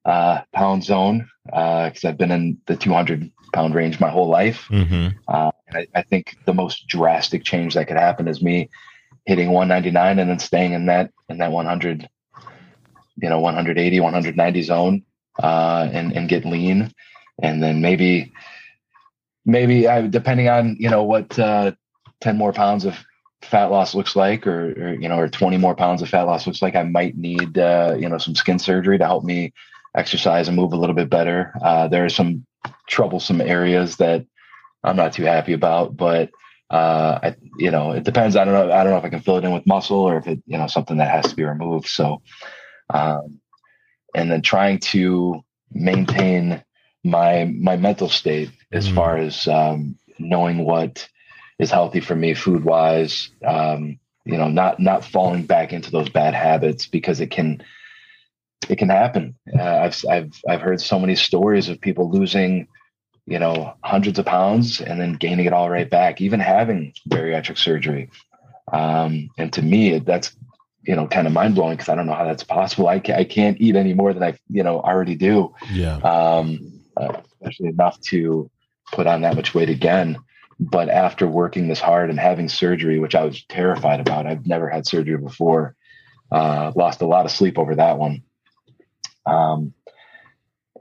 uh, pound zone because uh, I've been in the 200 pound range my whole life. Mm-hmm. Uh, and I, I, think the most drastic change that could happen is me hitting 199 and then staying in that in that 100, you know, 180, 190 zone, uh, and and get lean, and then maybe maybe I, depending on you know what uh, 10 more pounds of fat loss looks like or, or, you know or 20 more pounds of fat loss looks like i might need uh, you know some skin surgery to help me exercise and move a little bit better uh, there are some troublesome areas that I'm not too happy about. But uh, I, you know, it depends. I don't know. I don't know if I can fill it in with muscle or if it, you know, something that has to be removed. So, um, and then trying to maintain my my mental state as mm far as um, knowing what is healthy for me food wise. Um, you know, not not falling back into those bad habits because it can it can happen. Uh, I've I've I've heard so many stories of people losing, you know, hundreds of pounds and then gaining it all right back, even having bariatric surgery. Um, and to me, that's you know kind of mind blowing because I don't know how that's possible. I can't, I can't eat any more than I you know already do.
Yeah.
Um, uh, especially enough to put on that much weight again. But after working this hard and having surgery, which I was terrified about, I've never had surgery before. Uh, lost a lot of sleep over that one um,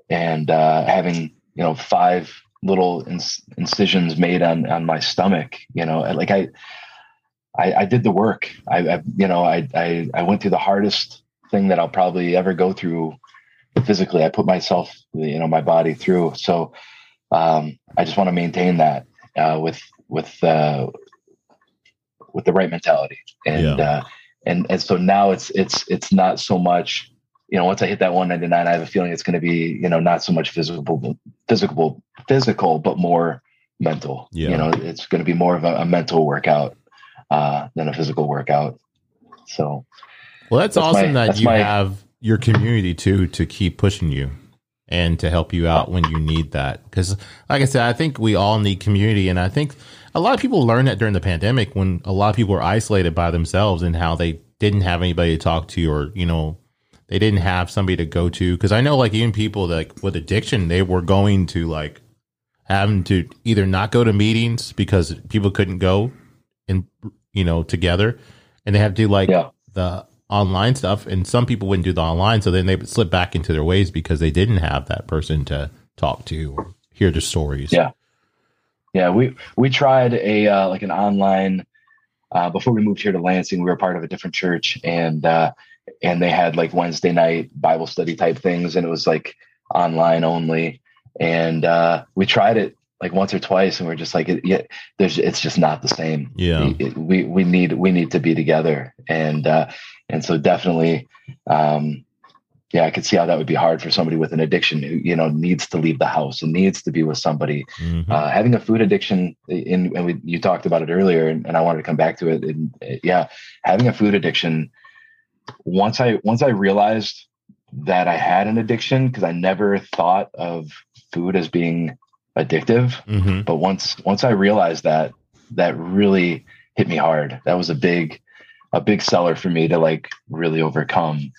and uh, having you know five little inc- incisions made on on my stomach. You know, like I, I, I did the work. I, I, you know, I, I I went through the hardest thing that I'll probably ever go through physically. I put myself, you know, my body through. So um, I just want to maintain that uh, with with uh, with the right mentality and yeah. uh, and and so now it's it's it's not so much you know, once I hit that 199, I have a feeling it's going to be, you know, not so much physical, physical, physical, but more mental. Yeah. You know, it's going to be more of a, a mental workout uh, than a physical workout. So,
well, that's, that's awesome my, that you my, have your community too to keep pushing you and to help you out when you need that. Because, like I said, I think we all need community, and I think a lot of people learned that during the pandemic when a lot of people were isolated by themselves and how they didn't have anybody to talk to or you know they didn't have somebody to go to because I know like even people like with addiction they were going to like having to either not go to meetings because people couldn't go and you know together and they have to do like yeah. the online stuff and some people wouldn't do the online so then they would slip back into their ways because they didn't have that person to talk to or hear the stories
yeah yeah we we tried a uh, like an online uh, before we moved here to lansing we were part of a different church and uh, and they had like Wednesday night Bible study type things, and it was like online only. And uh, we tried it like once or twice, and we're just like, it, yeah, there's it's just not the same.
Yeah,
it, we we need we need to be together, and uh, and so definitely, um, yeah, I could see how that would be hard for somebody with an addiction who you know needs to leave the house and needs to be with somebody. Mm-hmm. Uh, having a food addiction, in and we, you talked about it earlier, and, and I wanted to come back to it. And yeah, having a food addiction once I once I realized that I had an addiction because I never thought of food as being addictive. Mm-hmm. But once once I realized that, that really hit me hard. That was a big a big seller for me to like really overcome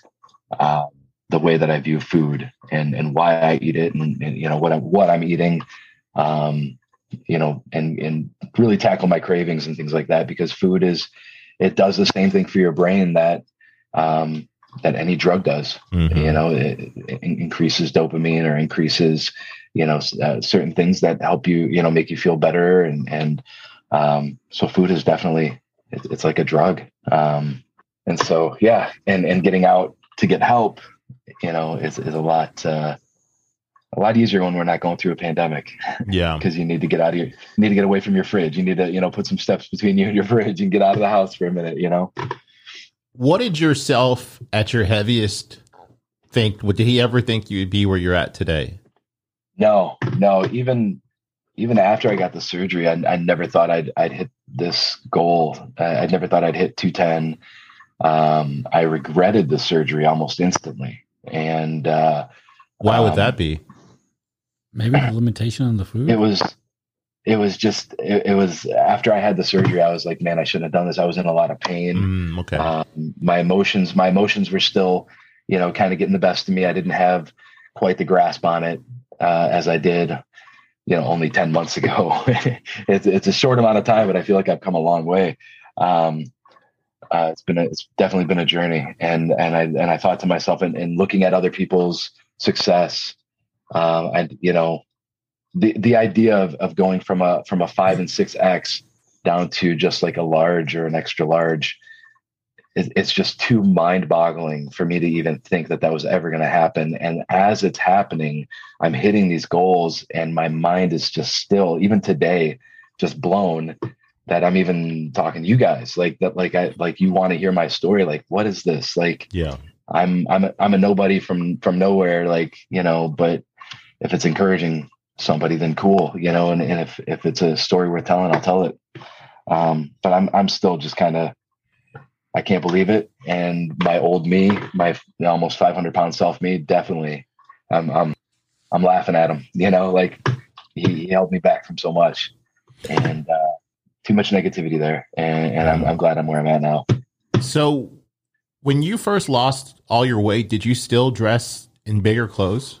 uh, the way that I view food and and why I eat it and, and you know what I'm what I'm eating. Um, you know, and and really tackle my cravings and things like that because food is it does the same thing for your brain that um, that any drug does. Mm-hmm. You know, it, it, increases dopamine or increases, you know, uh, certain things that help you, you know, make you feel better. And and um, so food is definitely it, it's like a drug. Um, and so yeah, and and getting out to get help, you know, is is a lot uh, a lot easier when we're not going through a pandemic.
Yeah,
because you need to get out of your, you need to get away from your fridge. You need to you know put some steps between you and your fridge and get out of the house for a minute. You know.
What did yourself at your heaviest think? What did he ever think you'd be where you're at today?
No, no. Even even after I got the surgery, I, I never thought I'd I'd hit this goal. I, I never thought I'd hit 210. Um, I regretted the surgery almost instantly. And uh,
why would
um,
that be?
Maybe the limitation on the food.
It was, it was just, it, it, was after I had the surgery. I was like, man, I shouldn't have done this. I was in a lot of pain.
Mm, okay.
Um, my emotions, my emotions were still, you know, kind of getting the best of me. I didn't have quite the grasp on it uh, as I did, you know, only 10 months ago. it's, it's a short amount of time, but I feel like I've come a long way. Um, uh, it's been a, it's definitely been a journey. And, and I, and I thought to myself and, and looking at other people's success, um, and you know, the, the idea of, of going from a, from a five and six X down to just like a large or an extra large, it's just too mind boggling for me to even think that that was ever going to happen. And as it's happening, I'm hitting these goals and my mind is just still, even today, just blown that I'm even talking to you guys like that. Like I, like you want to hear my story. Like, what is this? Like,
yeah,
I'm, I'm, a, I'm a nobody from, from nowhere. Like, you know, but if it's encouraging somebody, then cool, you know, and, and if, if it's a story worth telling, I'll tell it. Um, but I'm, I'm still just kind of, I can't believe it. And my old me, my almost 500 pound self me, definitely, I'm, I'm, I'm laughing at him. You know, like he, he held me back from so much, and uh, too much negativity there. And, and I'm, I'm glad I'm where I'm at now.
So, when you first lost all your weight, did you still dress in bigger clothes?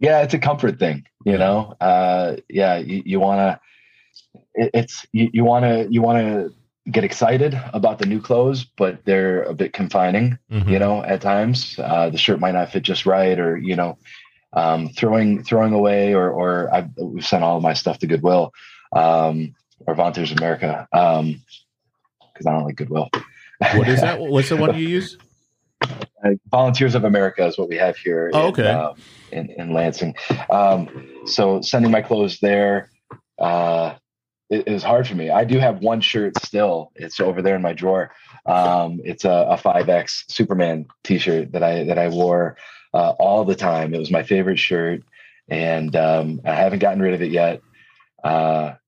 Yeah, it's a comfort thing. You know, uh, yeah, you, you want to. It, it's you want to you want to get excited about the new clothes, but they're a bit confining, mm-hmm. you know, at times. Uh, the shirt might not fit just right, or you know, um, throwing throwing away, or or I've we've sent all of my stuff to Goodwill um, or Volunteers of America Um because I don't like Goodwill.
What is that? What's the one you use?
Uh, Volunteers of America is what we have here.
Oh, okay.
In, uh, in, in Lansing, um, so sending my clothes there. Uh, it, it, was hard for me. I do have one shirt still. It's over there in my drawer. Um, it's a, 5X Superman T-shirt that I that I wore uh, all the time. It was my favorite shirt, and um, I haven't gotten rid of it yet because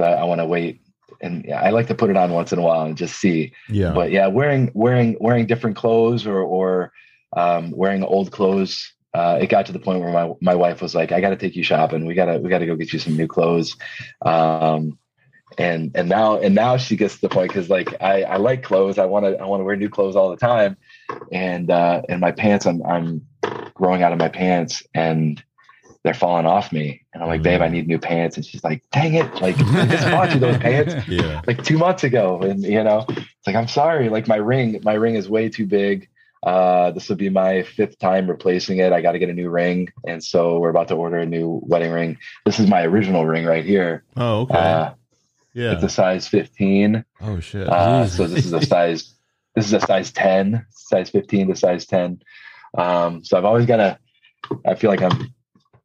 uh, I, I want to wait. And I like to put it on once in a while and just see.
Yeah.
But yeah, wearing wearing wearing different clothes or or um, wearing old clothes uh, it got to the point where my, my wife was like, I got to take you shopping. We gotta, we gotta go get you some new clothes. Um, and and now and now she gets to the point because like I, I like clothes i want to i want to wear new clothes all the time and uh and my pants i'm i'm growing out of my pants and they're falling off me and i'm like babe i mm. need new pants and she's like dang it like i just bought you those pants
yeah.
like two months ago and you know it's like i'm sorry like my ring my ring is way too big uh, this will be my fifth time replacing it. I got to get a new ring, and so we're about to order a new wedding ring. This is my original ring right here.
Oh, okay.
Uh,
yeah.
It's a size 15.
Oh shit.
Uh, so this is a size this is a size 10, size 15 to size 10. Um, so I've always got to I feel like I'm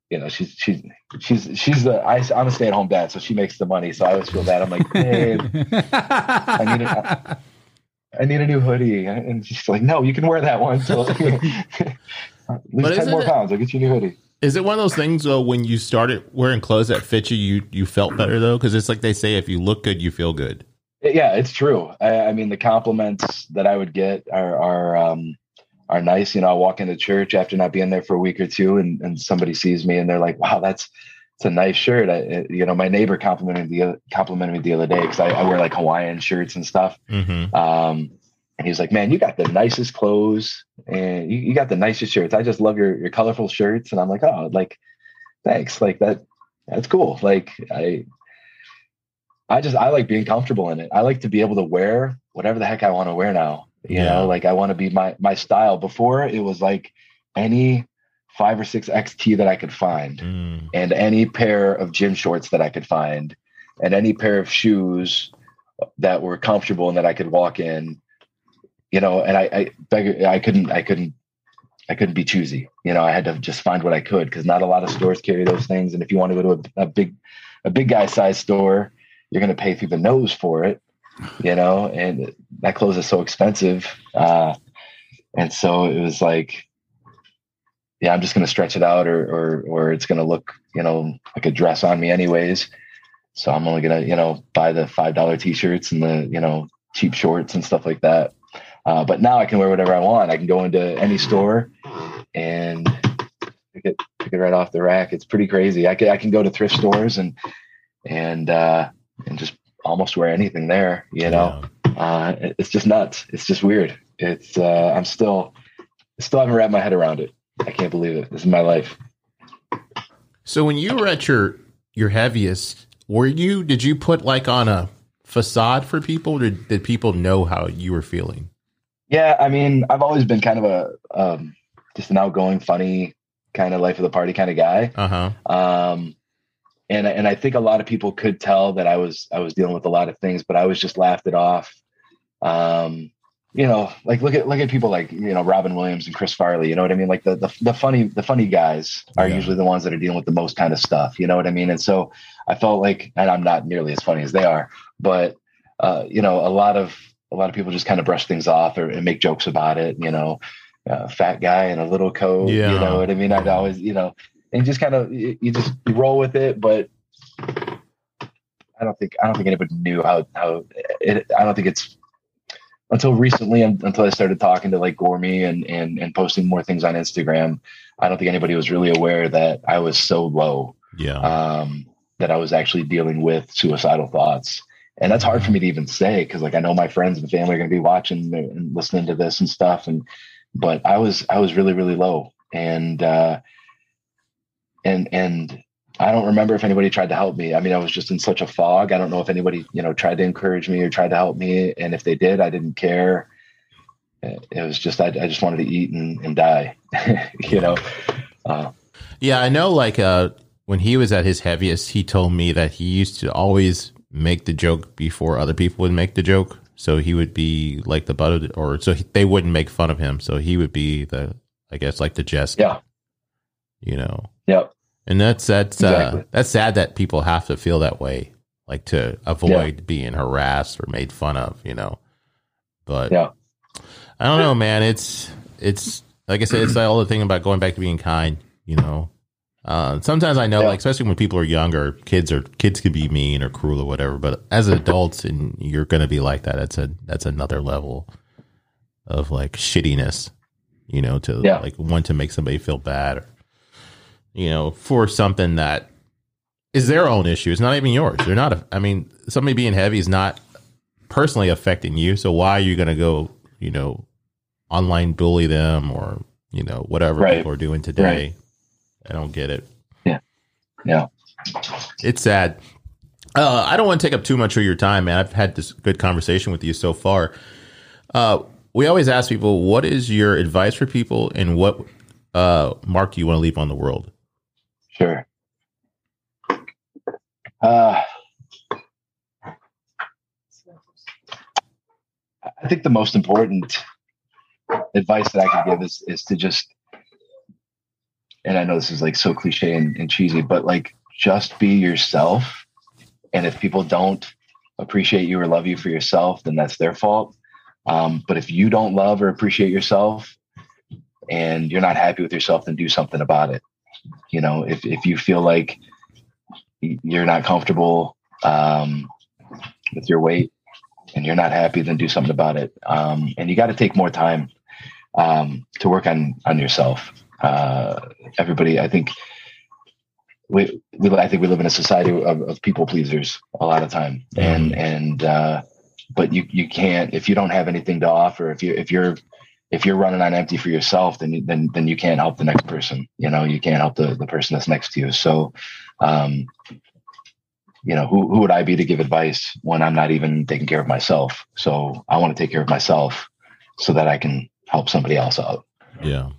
you know, she's she's she's she's the I, am a stay at home dad, so she makes the money. So I always feel bad. I'm like, babe, I need a, I need a new hoodie, and she's like, no, you can wear that one. So lose ten more pounds. I'll get you a new hoodie.
Is it one of those things though? When you started wearing clothes that fit you, you you felt better though, because it's like they say, if you look good, you feel good.
Yeah, it's true. I, I mean, the compliments that I would get are are um, are nice. You know, I walk into church after not being there for a week or two, and and somebody sees me and they're like, "Wow, that's it's a nice shirt." I, you know, my neighbor complimented the complimented me the other day because I, I, wear like Hawaiian shirts and stuff.
Mm-hmm.
Um, and he's like, man, you got the nicest clothes and you, you, got the nicest shirts. I just love your, your colorful shirts. And I'm like, oh, like, thanks. Like that, that's cool. Like I, I just, I like being comfortable in it. I like to be able to wear whatever the heck I want to wear now. You yeah. know, like I want to be my, my style before it was like any five or six XT that I could find
mm.
and any pair of gym shorts that I could find and any pair of shoes that were comfortable and that I could walk in you know, and I, I beg, I couldn't, I couldn't, I couldn't be choosy. You know, I had to just find what I could because not a lot of stores carry those things. And if you want to go to a, a big, a big guy size store, you're going to pay through the nose for it, you know, and that clothes is so expensive. Uh, and so it was like, yeah, I'm just going to stretch it out or, or, or it's going to look, you know, like a dress on me anyways. So I'm only going to, you know, buy the $5 t-shirts and the, you know, cheap shorts and stuff like that. Uh, but now I can wear whatever I want. I can go into any store and pick it, pick it right off the rack. It's pretty crazy. I can, I can go to thrift stores and, and, uh, and just almost wear anything there, you know, uh, it's just nuts. It's just weird. It's, uh, I'm still, still haven't wrapped my head around it. I can't believe it. This is my life.
So when you were at your, your heaviest, were you, did you put like on a facade for people? Did, did people know how you were feeling?
Yeah. I mean, I've always been kind of a, um, just an outgoing, funny kind of life of the party kind of guy.
Uh huh.
Um, and and I think a lot of people could tell that I was I was dealing with a lot of things, but I was just laughed it off. Um, you know, like look at look at people like you know Robin Williams and Chris Farley. You know what I mean? Like the the, the funny the funny guys are
Yeah.
usually the ones that are dealing with the most kind of stuff. You know what I mean? And so I felt like, and I'm not nearly as funny as they are, but uh, you know, a lot of a lot of people just kind of brush things off or and make jokes about it. You know, uh, fat guy in a little coat.
Yeah.
You know what I mean? I'd always you know, and just kind of you, just you roll with it, but. I don't think I don't think anybody knew how how it, I don't think it's until recently until I started talking to like Gormy and and and posting more things on Instagram. I don't think anybody was really aware that I was so low
Yeah.
um, that I was actually dealing with suicidal thoughts. And that's hard for me to even say because like I know my friends and family are going to be watching and listening to this and stuff. And but I was I was really really low and uh, and and I don't remember if anybody tried to help me. I mean, I was just in such a fog. I don't know if anybody you know tried to encourage me or tried to help me. And if they did, I didn't care. It was just I, I just wanted to eat and, and die. you know. Uh,
Yeah, I know. Like uh, when he was at his heaviest, he told me that he used to always make the joke before other people would make the joke. So he would be like the butt of the, or so he, they wouldn't make fun of him. So he would be the, I guess, like the jest.
yeah.
You know,
Yep.
and that's that's
Exactly.
uh, that's sad that people have to feel that way, like to avoid being harassed or made fun of. You know, but
Yeah.
I don't know, man. It's it's like I said, it's all the thing about going back to being kind. You know, uh, sometimes I know,
Yeah.
like especially when people are younger, kids are kids can be mean or cruel or whatever. But as adults, and you're going to be like that. That's a that's another level of like shittiness. You know, to
Yeah.
like want to make somebody feel bad, or you know, for something that is their own issue. It's not even yours. They're not. A, I mean, somebody being heavy is not personally affecting you. So why are you going to go, you know, online bully them or you know whatever
Right.
people are doing today? I don't get it.
Yeah. Yeah.
It's sad. Uh, I don't want to take up too much of your time, man. I've had this good conversation with you so far. Uh, we always ask people, what is your advice for people, and what uh, mark do you want to leave on the world?
Sure. Uh, I think the most important advice that I could give is is to just, and I know this is like so cliche and, and cheesy, but like just be yourself. And if people don't appreciate you or love you for yourself, then that's their fault. Um, but if you don't love or appreciate yourself, and you're not happy with yourself, then do something about it you know if, if you feel like you're not comfortable um, with your weight and you're not happy then do something about it um, and you got to take more time um, to work on on yourself uh, everybody i think we, we i think we live in a society of, of people pleasers a lot of time and and uh, but you you can't if you don't have anything to offer if you if you're if you're running on empty for yourself, then you- then then you can't help the next person. You know, you can't help the the person that's next to you. So, um, you know, who who would I be to give advice when I'm not even taking care of myself? So I want to take care of myself so that I can help somebody else out.
Yeah.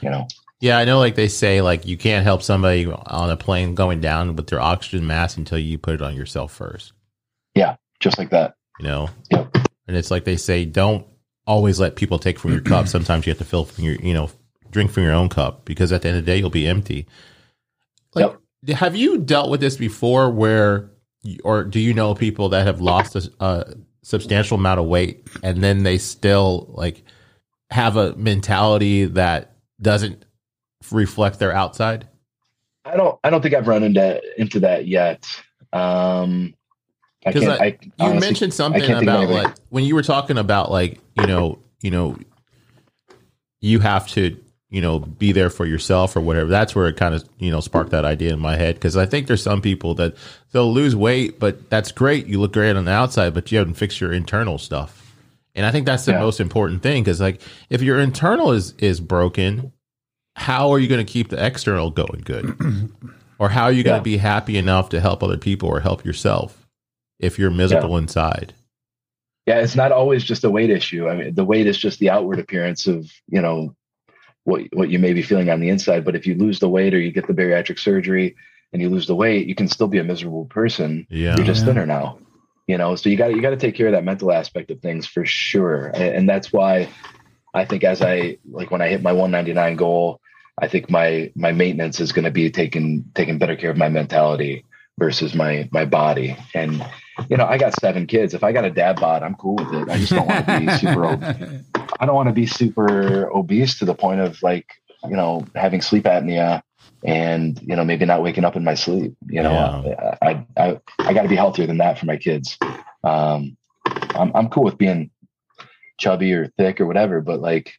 You know,
Yeah, I know. Like they say, like you can't help somebody on a plane going down with their oxygen mask until you put it on yourself first.
Yeah, just like that.
You know,
Yep.
and it's like they say, don't always let people take from your cup. Sometimes you have to fill from your, you know, drink from your own cup because at the end of the day, you'll be empty. Like, yep. have you dealt with this before where, or do you know people that have lost a, a substantial amount of weight and then they still like have a mentality that doesn't reflect their outside?
I don't. I don't think I've run into into that yet. Um,
because I, I, you honestly, mentioned something about like when you were talking about like you know you know you have to you know be there for yourself or whatever. That's where it kind of you know sparked that idea in my head because I think there's some people that they'll lose weight, but that's great. You look great on the outside, but you haven't fixed your internal stuff. And I think that's the yeah. most important thing because like if your internal is is broken, how are you going to keep the external going good? or how are you going to be happy enough to help other people or help yourself if you're miserable yeah. inside?
Yeah, it's not always just a weight issue. I mean, the weight is just the outward appearance of, you know, what what you may be feeling on the inside, but if you lose the weight or you get the bariatric surgery and you lose the weight, you can still be a miserable person. Yeah. You're just yeah. thinner now you know so you got you got to take care of that mental aspect of things for sure. And, that's why i think as i like when i hit my 199 goal i think my my maintenance is going to be taking taking better care of my mentality versus my my body. And you know i got seven kids. If i got a dad bod i'm cool with it. I just don't want to be super i don't want to be super obese to the point of like you know having sleep apnea and you know maybe not waking up in my sleep you know yeah. i i i got to be healthier than that for my kids. Um i'm i'm cool with being chubby or thick or whatever but like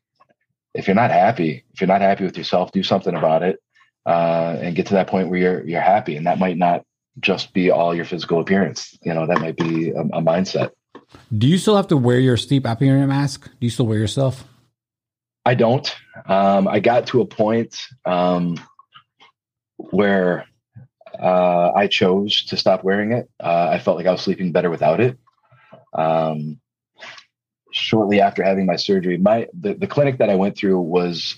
if you're not happy if you're not happy with yourself do something about it uh and get to that point where you're you're happy and that might not just be all your physical appearance you know that might be a, a mindset.
Do you still have to wear your sleep apnea mask? Do you still wear yourself?
I don't. Um i got to a point um where uh, I chose to stop wearing it. Uh, I felt like I was sleeping better without it. Um, shortly after having my surgery, my the, the clinic that I went through was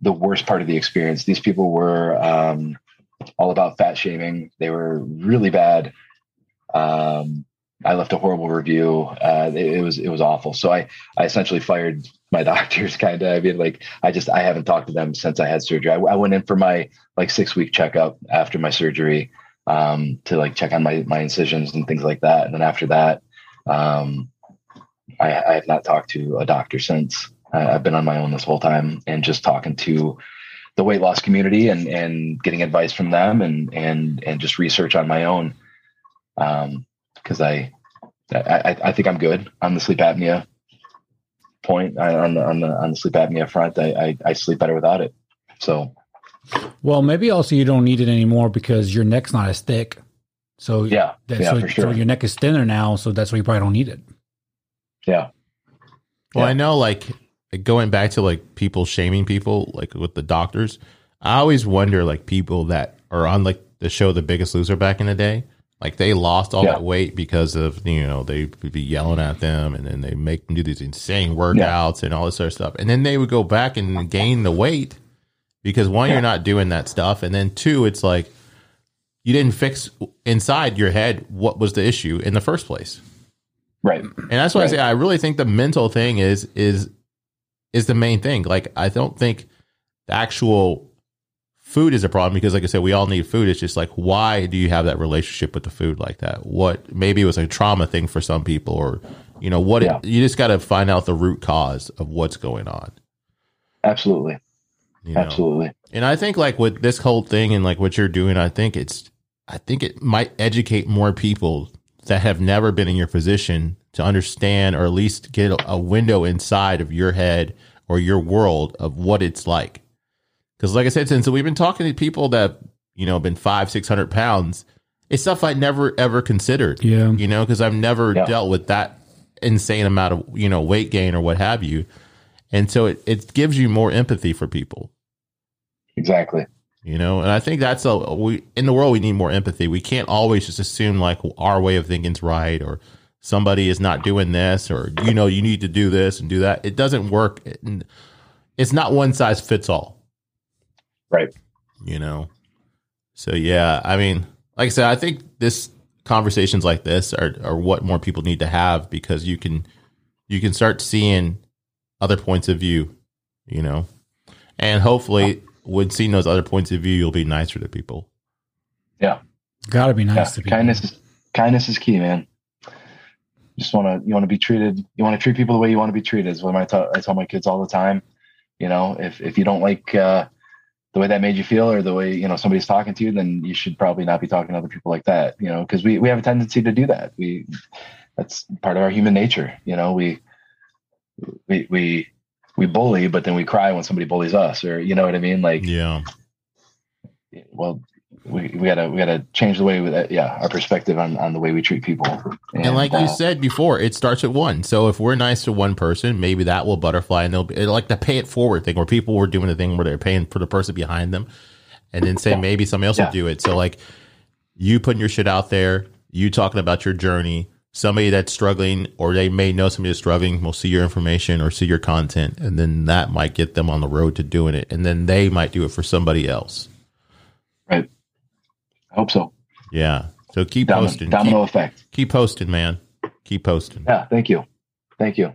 the worst part of the experience. These people were um, all about fat shaming. They were really bad. Um, I left a horrible review. Uh, it, it, was it was awful. So I I essentially fired my doctors. Kind of. I mean, like I just I haven't talked to them since I had surgery. I, I went in for my like six week checkup after my surgery um, to like check on my my incisions and things like that. And then after that, um, I, I have not talked to a doctor since. I, I've been on my own this whole time and just talking to the weight loss community and and getting advice from them and and and just research on my own. Um, because I, I I think I'm good on the sleep apnea point uh, on the on the on the sleep apnea front. I, I, I sleep better without it. So,
well, maybe also you don't need it anymore because your neck's not as thick. So
yeah,
that,
yeah,
so,
for sure.
So your neck is thinner now, so that's why you probably don't need it.
Yeah.
Well, yeah. I know, like going back to like people shaming people, like with the doctors. I always wonder, like people that are on like the show The Biggest Loser back in the day like they lost all yeah. that weight because of you know they would be yelling at them, and then they make them do these insane workouts yeah. and all this other stuff, and then they would go back and gain the weight because one, yeah. you're not doing that stuff, and then two, it's like you didn't fix inside your head what was the issue in the first place.
Right.
And that's why right. I say I really think the mental thing is is is the main thing. Like I don't think the actual food is a problem because like I said, we all need food. It's just like, why do you have that relationship with the food like that? What maybe it was a trauma thing for some people or, you know, what yeah. it, you just got to find out the root cause of what's going on.
Absolutely. You know? Absolutely.
And I think like with this whole thing and like what you're doing, I think it's, I think it might educate more people that have never been in your position to understand or at least get a window inside of your head or your world of what it's like because, like I said, since we've been talking to people that you know been five, six hundred pounds, it's stuff I never ever considered.
Yeah,
you know, because I've never yeah. dealt with that insane amount of you know weight gain or what have you, and so it it gives you more empathy for people.
Exactly.
You know, and I think that's a we in the world we need more empathy. We can't always just assume like our way of thinking's right or somebody is not doing this or you know you need to do this and do that. It doesn't work. It's not one size fits all.
Right.
You know? So, yeah, I mean, like I said, I think this conversations like this are, are what more people need to have because you can you can start seeing other points of view, you know, and hopefully, when seeing those other points of view, you'll be nicer to people.
Yeah.
Got to be nice
yeah.
to people.
Kindness is kindness is key, man. Just want to you want to be treated. You want to treat people the way you want to be treated. Is what I tell I tell my kids all the time. You know, if if you don't like uh, the way that made you feel or the way you know somebody's talking to you, then you should probably not be talking to other people like that. You know, because we we have a tendency to do that. We that's part of our human nature. You know, we we we we bully, but then we cry when somebody bullies us, or you know what I mean? Like,
Yeah.
well, we, we gotta we gotta change the way we, yeah our perspective on, on the way we treat people.
And, like
uh,
you said before, it starts at one. So if we're nice to one person, maybe that will butterfly, and they'll be like the pay it forward thing, where people were doing the thing where they're paying for the person behind them, and then say maybe somebody else
Yeah.
will do it. So like you putting your shit out there, you talking about your journey. Somebody that's struggling, or they may know somebody that's struggling, will see your information or see your content, and then that might get them on the road to doing it, and then they might do it for somebody else.
Right. I hope so.
Yeah. So keep
Domino,
posting.
domino
Keep,
effect.
keep posting, man. Keep posting.
Yeah. Thank you. Thank you.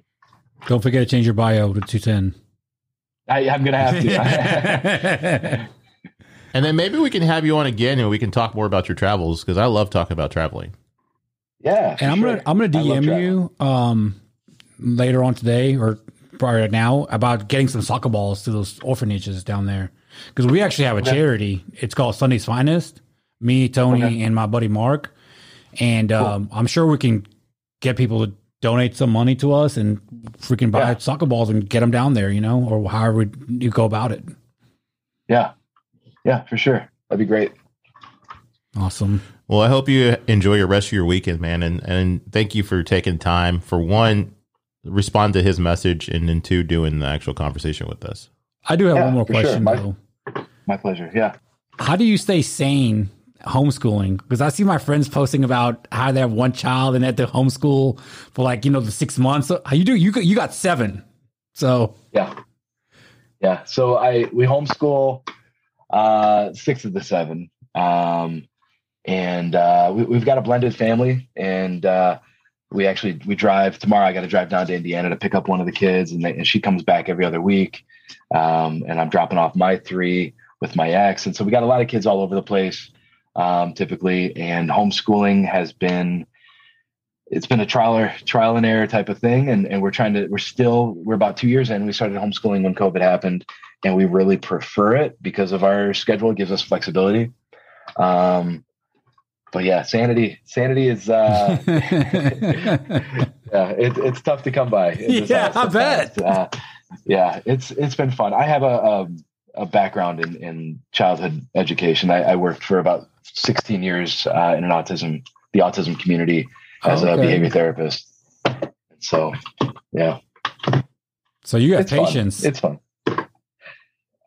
Don't forget to change your bio to 210.
I, I'm gonna have to.
And then maybe we can have you on again and we can talk more about your travels because I love talking about traveling.
yeah.
and I'm
for
gonna. I'm gonna DM you um later on today or probably right now about getting some soccer balls to those orphanages down there because we actually have a charity. It's called Sunday's Finest. Me, Tony,
Okay.
and my buddy Mark, and um, I'm sure we can get people to donate some money to us and freaking buy
Yeah.
soccer balls and get them down there. You know, or however you go about it.
Yeah. Yeah, for sure. That'd be great.
Awesome.
Well, I hope you enjoy your rest of your weekend, man. And, and thank you for taking time for one, respond to his message, and then two, doing the actual conversation with us.
I do have
Yeah,
one more
for sure.
question
My-
though.
My pleasure. Yeah.
How do you stay sane homeschooling? Because I see my friends posting about how they have one child and they have to homeschool for like you know the six months. So how you do? You you got seven. So
Yeah. Yeah. So I we homeschool uh six of the seven. Um and uh we, we've got a blended family and uh we actually we drive tomorrow i got to drive down to indiana to pick up one of the kids and, they, and she comes back every other week um, and i'm dropping off my three with my ex and so we got a lot of kids all over the place um, typically and homeschooling has been it's been a trial or trial and error type of thing. And, and we're trying to we're still we're about two years in. We started homeschooling when covid happened and we really prefer it because of our schedule. It gives us flexibility. Um, but yeah sanity sanity is uh yeah it, it's tough to come by. In this
Yeah, I bet.
Uh, yeah it's it's been fun. I have a a, a background in, in childhood education I, I worked for about 16 years uh, in an autism the autism community as a behavior therapist so yeah
so you have
it's fun.
patience.
it's fun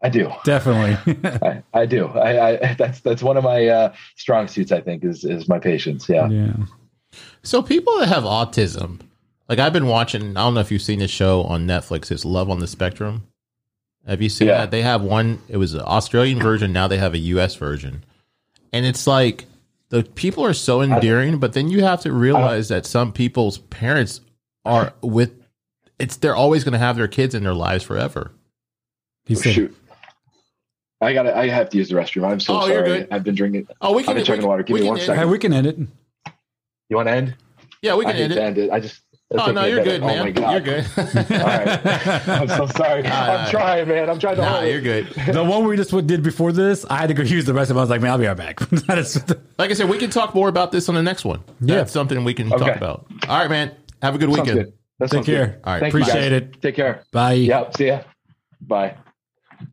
i do
Definitely.
I, I do I, I that's that's one of my uh, strong suits i think is is my patience yeah
yeah.
So people that have autism, like I've been watching, I don't know if you've seen this show on Netflix. It's Love on the Spectrum. Have you seen
Yeah.
that? They have one. It was an Australian version. Now they have a U.S. version, and it's like the people are so endearing, but then you have to realize that some people's parents are with. It's they're always going to have their kids in their lives forever.
He
Oh,
said,
shoot i gotta i have to use the restroom i'm so
Oh, you're
sorry
good.
i've been drinking
Oh, we can.
I've
can.
been
we
chugging
can-
water. Give me
can
one
end-
second.
"Hey, we can end it."
you want to end
Yeah, we can
hate
end it.
end it i just let's
Oh
take
no, you're good,
oh,
man.
oh my god
You're good.
all right i'm so sorry
Nah,
i'm
nah.
trying man i'm trying to
nah,
hold
you're good.
The one we just did before this, I had to go use the rest restroom. I was like, "Man, I'll be right back."
Like I said, we can talk more about this on the next one.
Yeah.
That's something we can talk about. All right, man. Have a good weekend.
good. That
Take
sounds good.
care.
All right,
Thank
Appreciate
guys.
it.
take care
Bye.
yep see ya bye